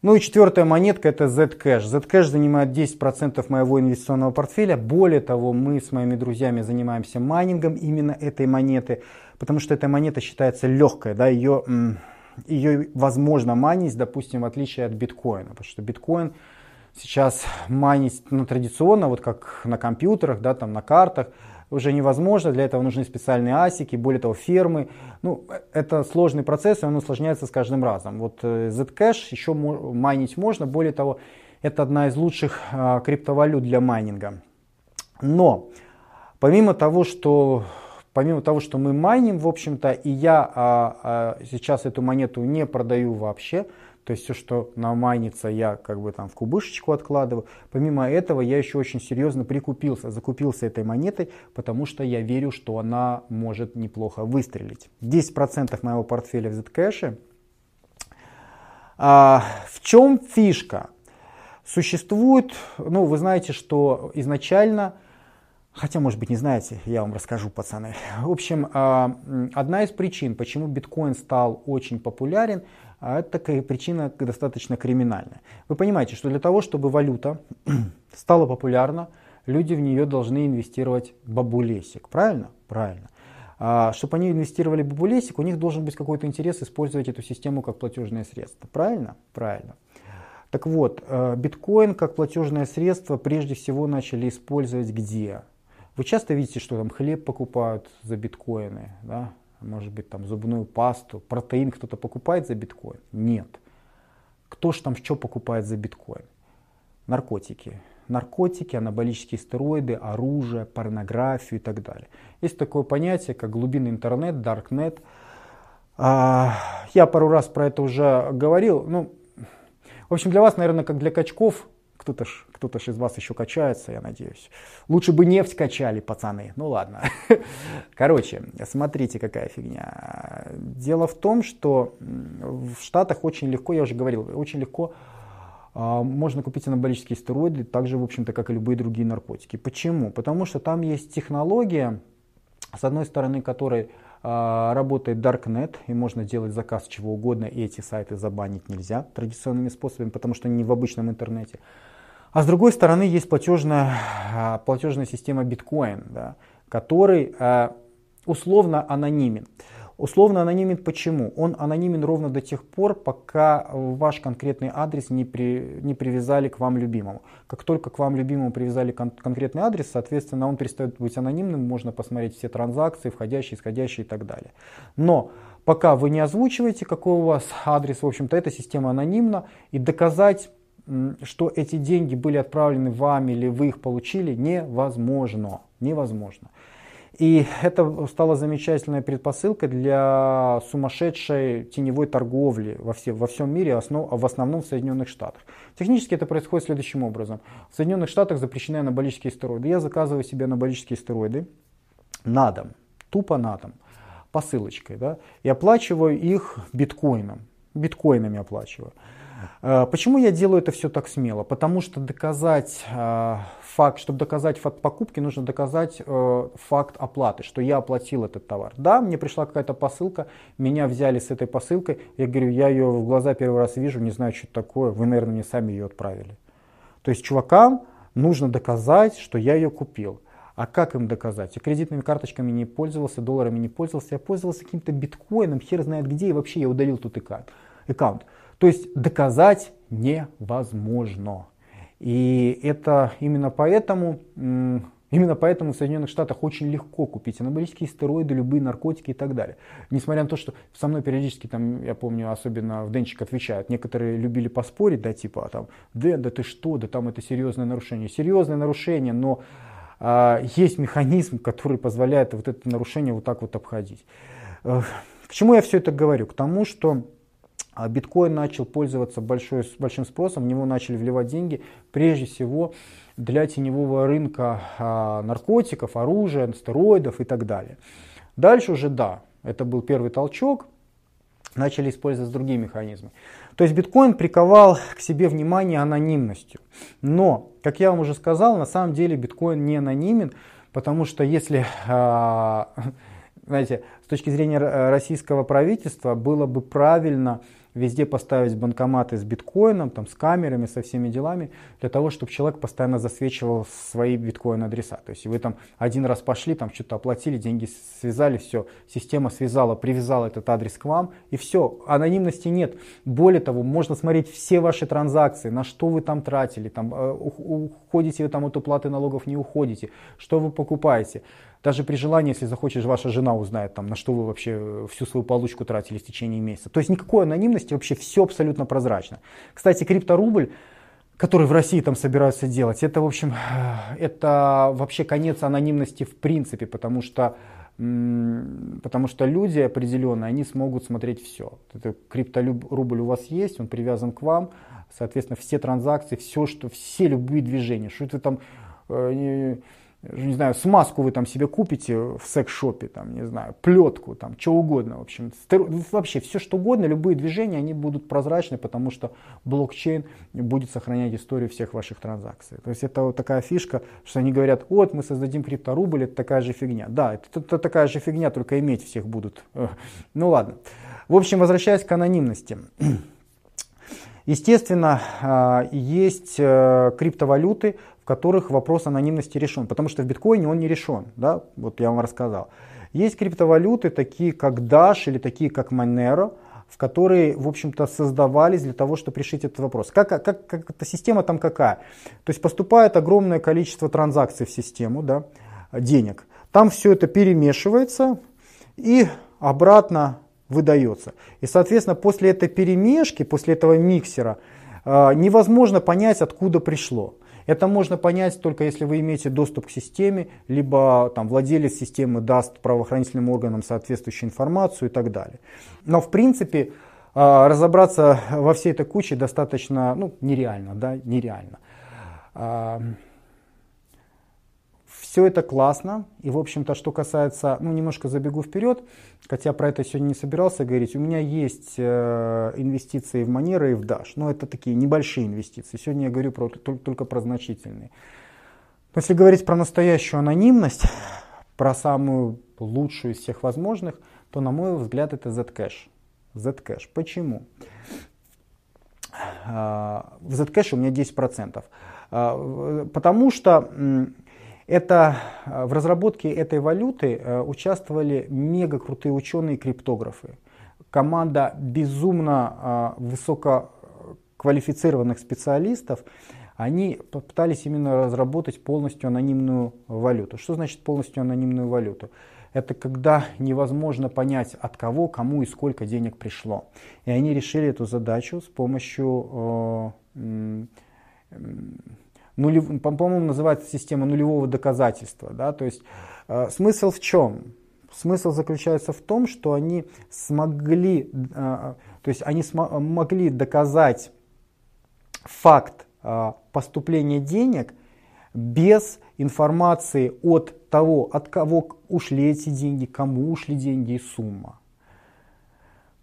Ну и четвертая монетка это Zcash. Zcash занимает 10% моего инвестиционного портфеля. Более того, мы с моими друзьями занимаемся майнингом именно этой монеты, потому что эта монета считается легкой. Да, ее, ее возможно майнить, допустим, в отличие от биткоина. Потому что биткоин сейчас майнить ну, традиционно, вот как на компьютерах, да, там на картах, уже невозможно, для этого нужны специальные асики, более того, фермы. Ну, это сложный процесс, и он усложняется с каждым разом. Вот э, Zcash еще майнить можно, более того, это одна из лучших а, криптовалют для майнинга. Но помимо того, что помимо того, что мы майним, в общем-то, и я а, а, сейчас эту монету не продаю вообще, то есть все, что намайнится, я как бы там в кубышечку откладываю. Помимо этого, я еще очень серьезно прикупился, закупился этой монетой, потому что я верю, что она может неплохо выстрелить. 10% моего портфеля в Zcash. А, в чем фишка? Существует, ну вы знаете, что изначально Хотя, может быть, не знаете, я вам расскажу, пацаны. В общем, а, одна из причин, почему биткоин стал очень популярен, а это причина достаточно криминальная. Вы понимаете, что для того, чтобы валюта стала популярна, люди в нее должны инвестировать бабулесик. Правильно? Правильно. А, чтобы они инвестировали бабулесик, у них должен быть какой-то интерес использовать эту систему как платежное средство. Правильно? Правильно. Так вот, э, биткоин как платежное средство прежде всего начали использовать где? Вы часто видите, что там хлеб покупают за биткоины, да? Может быть, там зубную пасту, протеин кто-то покупает за биткоин? Нет. Кто же там что покупает за биткоин? Наркотики. Наркотики, анаболические стероиды, оружие, порнографию и так далее. Есть такое понятие, как глубинный интернет, darknet. А, я пару раз про это уже говорил. Ну, в общем, для вас, наверное, как для качков, кто-то ж, кто-то ж из вас еще качается, я надеюсь. Лучше бы нефть качали, пацаны. Ну ладно. Короче, смотрите, какая фигня. Дело в том, что в Штатах очень легко, я уже говорил, очень легко а, можно купить анаболические стероиды, так же, в общем-то, как и любые другие наркотики. Почему? Потому что там есть технология, с одной стороны, которой а, работает Darknet, и можно делать заказ чего угодно, и эти сайты забанить нельзя традиционными способами, потому что они не в обычном интернете. А с другой стороны есть платежная, а, платежная система биткоин, да, который а, условно анонимен. Условно анонимен почему? Он анонимен ровно до тех пор, пока ваш конкретный адрес не, при, не привязали к вам любимому. Как только к вам любимому привязали кон, конкретный адрес, соответственно, он перестает быть анонимным, можно посмотреть все транзакции, входящие, исходящие и так далее. Но пока вы не озвучиваете, какой у вас адрес, в общем-то, эта система анонимна, и доказать что эти деньги были отправлены вами или вы их получили, невозможно. Невозможно. И это стало замечательной предпосылкой для сумасшедшей теневой торговли во, все, во всем мире, основ, в основном в Соединенных Штатах. Технически это происходит следующим образом. В Соединенных Штатах запрещены анаболические стероиды. Я заказываю себе анаболические стероиды на дом, тупо на дом, посылочкой. Да, и оплачиваю их биткоином. Биткоинами оплачиваю. Э, почему я делаю это все так смело? Потому что доказать э, факт, чтобы доказать факт покупки, нужно доказать э, факт оплаты, что я оплатил этот товар. Да, мне пришла какая-то посылка, меня взяли с этой посылкой, я говорю, я ее в глаза первый раз вижу, не знаю, что это такое, вы, наверное, мне сами ее отправили. То есть чувакам нужно доказать, что я ее купил. А как им доказать? Я кредитными карточками не пользовался, долларами не пользовался, я пользовался каким-то биткоином, хер знает где, и вообще я удалил тут аккаунт. То есть доказать невозможно. И это именно поэтому Именно поэтому в Соединенных Штатах очень легко купить анаболические стероиды, любые наркотики и так далее. Несмотря на то, что со мной периодически, там, я помню, особенно в Денчик отвечают, некоторые любили поспорить, да, типа, а там, Дэн, да ты что, да там это серьезное нарушение. Серьезное нарушение, но а, есть механизм, который позволяет вот это нарушение вот так вот обходить. К чему я все это говорю? К тому, что биткоин начал пользоваться большой, большим спросом, в него начали вливать деньги, прежде всего для теневого рынка а, наркотиков, оружия, стероидов и так далее. Дальше уже да, это был первый толчок, начали использовать другие механизмы. То есть биткоин приковал к себе внимание анонимностью. Но, как я вам уже сказал, на самом деле биткоин не анонимен, потому что если, а, знаете, с точки зрения российского правительства было бы правильно везде поставить банкоматы с биткоином, там, с камерами, со всеми делами, для того, чтобы человек постоянно засвечивал свои биткоин-адреса. То есть вы там один раз пошли, там что-то оплатили, деньги связали, все, система связала, привязала этот адрес к вам, и все, анонимности нет. Более того, можно смотреть все ваши транзакции, на что вы там тратили, там, э, уходите вы там от уплаты налогов, не уходите, что вы покупаете. Даже при желании, если захочешь, ваша жена узнает, там, на что вы вообще всю свою получку тратили в течение месяца. То есть никакой анонимности, вообще все абсолютно прозрачно. Кстати, крипторубль который в России там собираются делать, это, в общем, это вообще конец анонимности в принципе, потому что, потому что люди определенные, они смогут смотреть все. Это крипторубль у вас есть, он привязан к вам, соответственно, все транзакции, все, что, все любые движения, что это там, э, не знаю, смазку вы там себе купите в секс-шопе, там, не знаю, плетку, там, что угодно, в общем, вообще все что угодно, любые движения, они будут прозрачны, потому что блокчейн будет сохранять историю всех ваших транзакций. То есть это вот такая фишка, что они говорят, вот мы создадим крипторубль, это такая же фигня. Да, это, это такая же фигня, только иметь всех будут. Ну ладно. В общем, возвращаясь к анонимности. Естественно, а, есть э, криптовалюты, которых вопрос анонимности решен, потому что в биткоине он не решен, да, вот я вам рассказал. Есть криптовалюты, такие как Dash или такие как Monero, в которые, в общем-то, создавались для того, чтобы решить этот вопрос. Как, как, как эта система там какая? То есть поступает огромное количество транзакций в систему, да, денег. Там все это перемешивается и обратно выдается. И, соответственно, после этой перемешки, после этого миксера, а, невозможно понять, откуда пришло. Это можно понять только если вы имеете доступ к системе, либо там, владелец системы даст правоохранительным органам соответствующую информацию и так далее. Но в принципе а, разобраться во всей этой куче достаточно ну, нереально, да, нереально. Все это классно. И, в общем-то, что касается, ну, немножко забегу вперед, хотя про это сегодня не собирался говорить. У меня есть э, инвестиции в Манера и в Dash. Но это такие небольшие инвестиции. Сегодня я говорю про, только, только про значительные. Но если говорить про настоящую анонимность, про самую лучшую из всех возможных, то, на мой взгляд, это Zcash. Zcash. Почему? А, в Zcash у меня 10%. А, потому что это, э, в разработке этой валюты э, участвовали мега крутые ученые криптографы. Команда безумно э, высококвалифицированных специалистов, они попытались именно разработать полностью анонимную валюту. Что значит полностью анонимную валюту? Это когда невозможно понять, от кого, кому и сколько денег пришло. И они решили эту задачу с помощью э, нулев, по-моему, называется система нулевого доказательства. Да? То есть э, смысл в чем? Смысл заключается в том, что они смогли, э, то есть они смогли доказать факт э, поступления денег без информации от того, от кого ушли эти деньги, кому ушли деньги и сумма.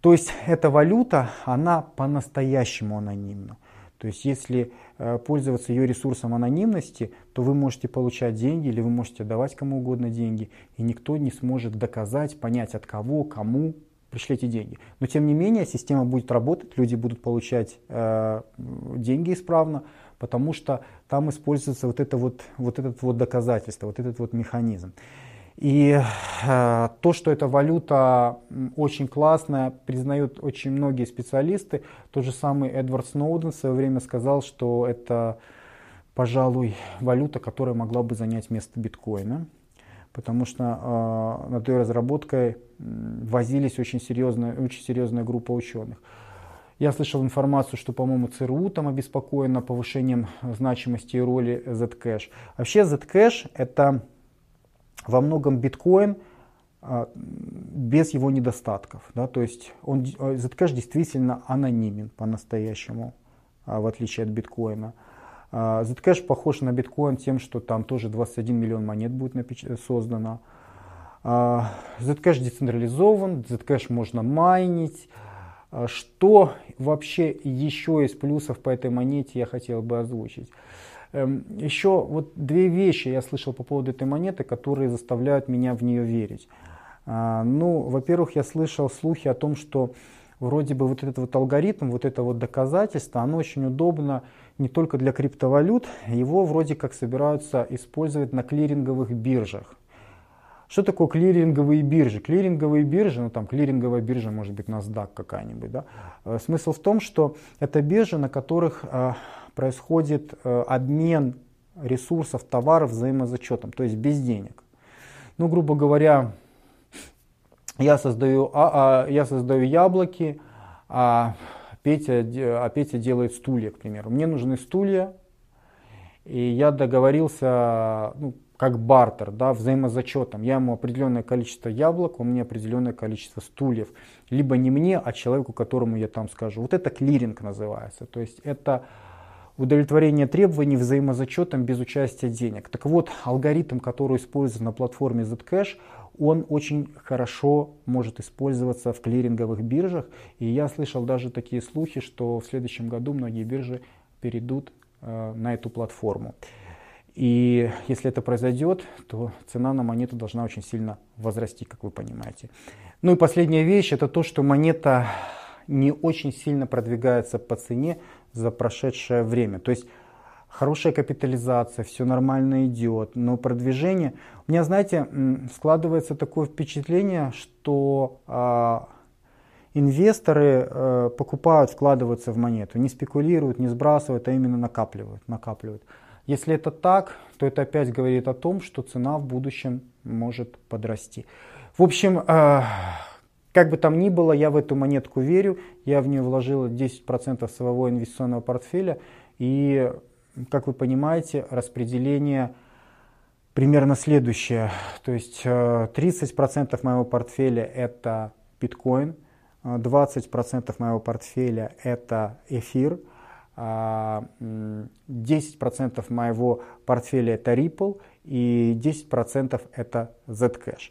То есть эта валюта, она по-настоящему анонимна. То есть если э, пользоваться ее ресурсом анонимности, то вы можете получать деньги или вы можете давать кому угодно деньги, и никто не сможет доказать, понять от кого, кому пришли эти деньги. Но тем не менее система будет работать, люди будут получать э, деньги исправно, потому что там используется вот, это вот, вот этот вот доказательство, вот этот вот механизм. И э, то, что эта валюта очень классная, признают очень многие специалисты. Тот же самый Эдвард Сноуден в свое время сказал, что это пожалуй, валюта, которая могла бы занять место биткоина, потому что э, над ее разработкой возились очень серьезная, очень серьезная группа ученых. Я слышал информацию, что, по-моему, ЦРУ там обеспокоено повышением значимости и роли Zcash. Вообще Zcash это во многом биткоин а, без его недостатков. Да? То есть он, Zcash действительно анонимен по-настоящему, а, в отличие от биткоина. А, Zcash похож на биткоин тем, что там тоже 21 миллион монет будет создано. Zcash децентрализован, Zcash можно майнить. Что вообще еще из плюсов по этой монете я хотел бы озвучить? Эм, еще вот две вещи я слышал по поводу этой монеты, которые заставляют меня в нее верить. Ну, во-первых, я слышал слухи о том, что вроде бы вот этот вот алгоритм, вот это вот доказательство, оно очень удобно не только для криптовалют, его вроде как собираются использовать на клиринговых биржах. Что такое клиринговые биржи? Клиринговые биржи, ну там клиринговая биржа может быть NASDAQ какая-нибудь, да? Э, смысл в том, что это биржи, на которых э, происходит э, обмен ресурсов, товаров взаимозачетом, то есть без денег. Ну, грубо говоря, я создаю, а, а, я создаю яблоки, а Петя, а Петя делает стулья, к примеру. Мне нужны стулья, и я договорился, ну, как бартер, да, взаимозачетом. Я ему определенное количество яблок, он мне определенное количество стульев. Либо не мне, а человеку, которому я там скажу. Вот это клиринг называется. То есть это удовлетворение требований взаимозачетом без участия денег. Так вот, алгоритм, который используется на платформе Zcash, он очень хорошо может использоваться в клиринговых биржах. И я слышал даже такие слухи, что в следующем году многие биржи перейдут э, на эту платформу. И если это произойдет, то цена на монету должна очень сильно возрасти, как вы понимаете. Ну и последняя вещь, это то, что монета не очень сильно продвигается по цене за прошедшее время. То есть хорошая капитализация, все нормально идет, но продвижение... У меня, знаете, складывается такое впечатление, что э, инвесторы э, покупают, вкладываются в монету, не спекулируют, не сбрасывают, а именно накапливают, накапливают. Если это так, то это опять говорит о том, что цена в будущем может подрасти. В общем, э, как бы там ни было, я в эту монетку верю, я в нее вложил 10% своего инвестиционного портфеля, и как вы понимаете, распределение примерно следующее. То есть 30% э, моего портфеля это биткоин, 20% моего портфеля это эфир, 10% а, моего портфеля это Ripple и 10% это Zcash.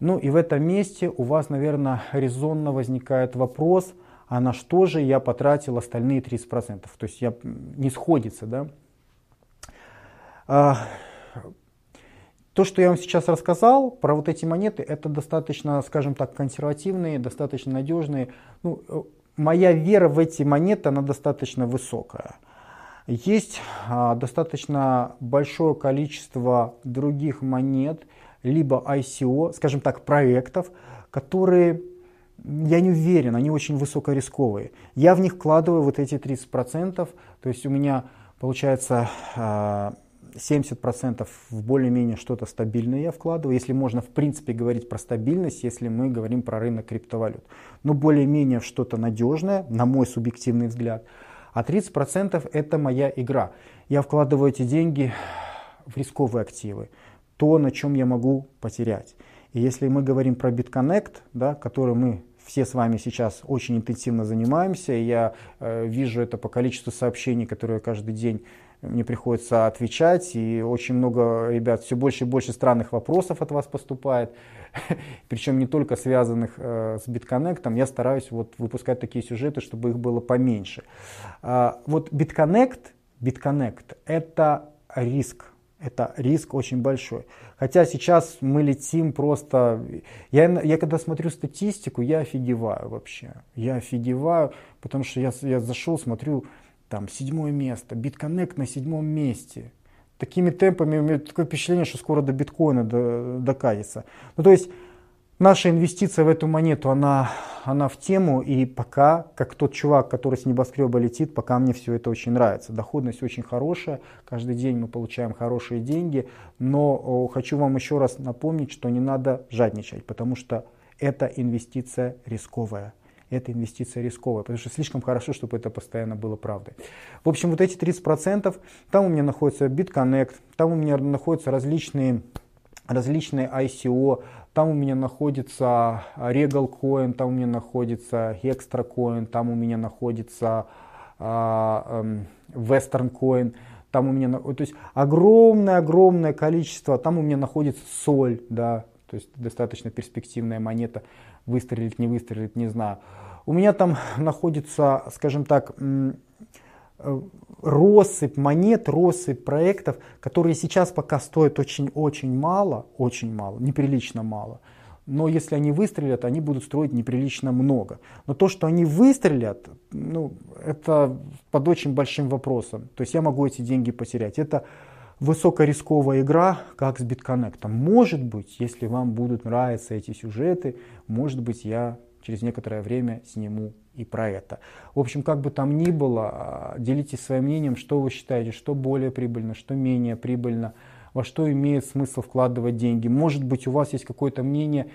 Ну и в этом месте у вас, наверное, резонно возникает вопрос – а на что же я потратил остальные 30%. То есть я, не сходится. Да? А, то, что я вам сейчас рассказал про вот эти монеты, это достаточно, скажем так, консервативные, достаточно надежные. Ну, э, моя вера в эти монеты, она достаточно высокая. Есть а, достаточно большое количество других монет, либо ICO, скажем так, проектов, которые я не уверен, они очень высокорисковые. Я в них вкладываю вот эти 30%, то есть у меня получается 70% а, в более-менее что-то стабильное я вкладываю, если можно в принципе говорить про стабильность, если мы говорим про рынок криптовалют. Но более-менее что-то надежное, на мой субъективный взгляд. А 30% это моя игра. Я вкладываю эти деньги в рисковые активы, то, на чем я могу потерять. И если мы говорим про BitConnect, да, который мы все с вами сейчас очень интенсивно занимаемся, и я э, вижу это по количеству сообщений, которые каждый день мне приходится отвечать, и очень много, ребят, все больше и больше странных вопросов от вас поступает, причем не только связанных э, с BitConnect, я стараюсь вот выпускать такие сюжеты, чтобы их было поменьше. Э, вот BitConnect, BitConnect это риск, это риск очень большой. Хотя сейчас мы летим просто... Я, я когда смотрю статистику, я офигеваю вообще. Я офигеваю, потому что я, я зашел, смотрю, там седьмое место, BitConnect на седьмом месте. Такими темпами у меня такое впечатление, что скоро до биткоина докатится. Ну то есть наша инвестиция в эту монету, она, она в тему, и пока, как тот чувак, который с небоскреба летит, пока мне все это очень нравится. Доходность очень хорошая, каждый день мы получаем хорошие деньги, но хочу вам еще раз напомнить, что не надо жадничать, потому что это инвестиция рисковая. Это инвестиция рисковая, потому что слишком хорошо, чтобы это постоянно было правдой. В общем, вот эти 30%, там у меня находится BitConnect, там у меня находятся различные различные ICO, там у меня находится Regal Coin, там у меня находится Extra Coin, там у меня находится uh, Western Coin, там у меня, то есть огромное-огромное количество, там у меня находится соль, да, то есть достаточно перспективная монета, выстрелит, не выстрелит, не знаю. У меня там находится, скажем так, Э, россыпь монет, россыпь проектов, которые сейчас пока стоят очень-очень мало, очень мало, неприлично мало. Но если они выстрелят, они будут строить неприлично много. Но то, что они выстрелят, ну, это под очень большим вопросом. То есть я могу эти деньги потерять. Это высокорисковая игра, как с битконнектом. Может быть, если вам будут нравиться эти сюжеты, может быть, я через некоторое время сниму и про это. В общем, как бы там ни было, а, делитесь своим мнением, что вы считаете, что более прибыльно, что менее прибыльно, во что имеет смысл вкладывать деньги. Может быть, у вас есть какое-то мнение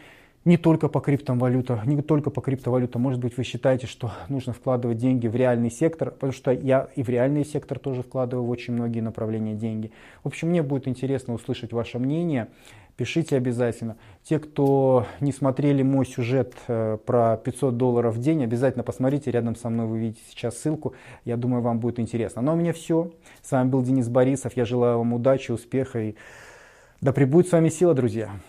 не только по криптовалютам, не только по криптовалютам. Может быть, вы считаете, что нужно вкладывать деньги в реальный сектор, потому что я и в реальный сектор тоже вкладываю в очень многие направления деньги. В общем, мне будет интересно услышать ваше мнение пишите обязательно. Те, кто не смотрели мой сюжет э, про 500 долларов в день, обязательно посмотрите, рядом со мной вы видите сейчас ссылку, я думаю, вам будет интересно. Но у меня все. С вами был Денис Борисов, я желаю вам удачи, успеха и да пребудет с вами сила, друзья.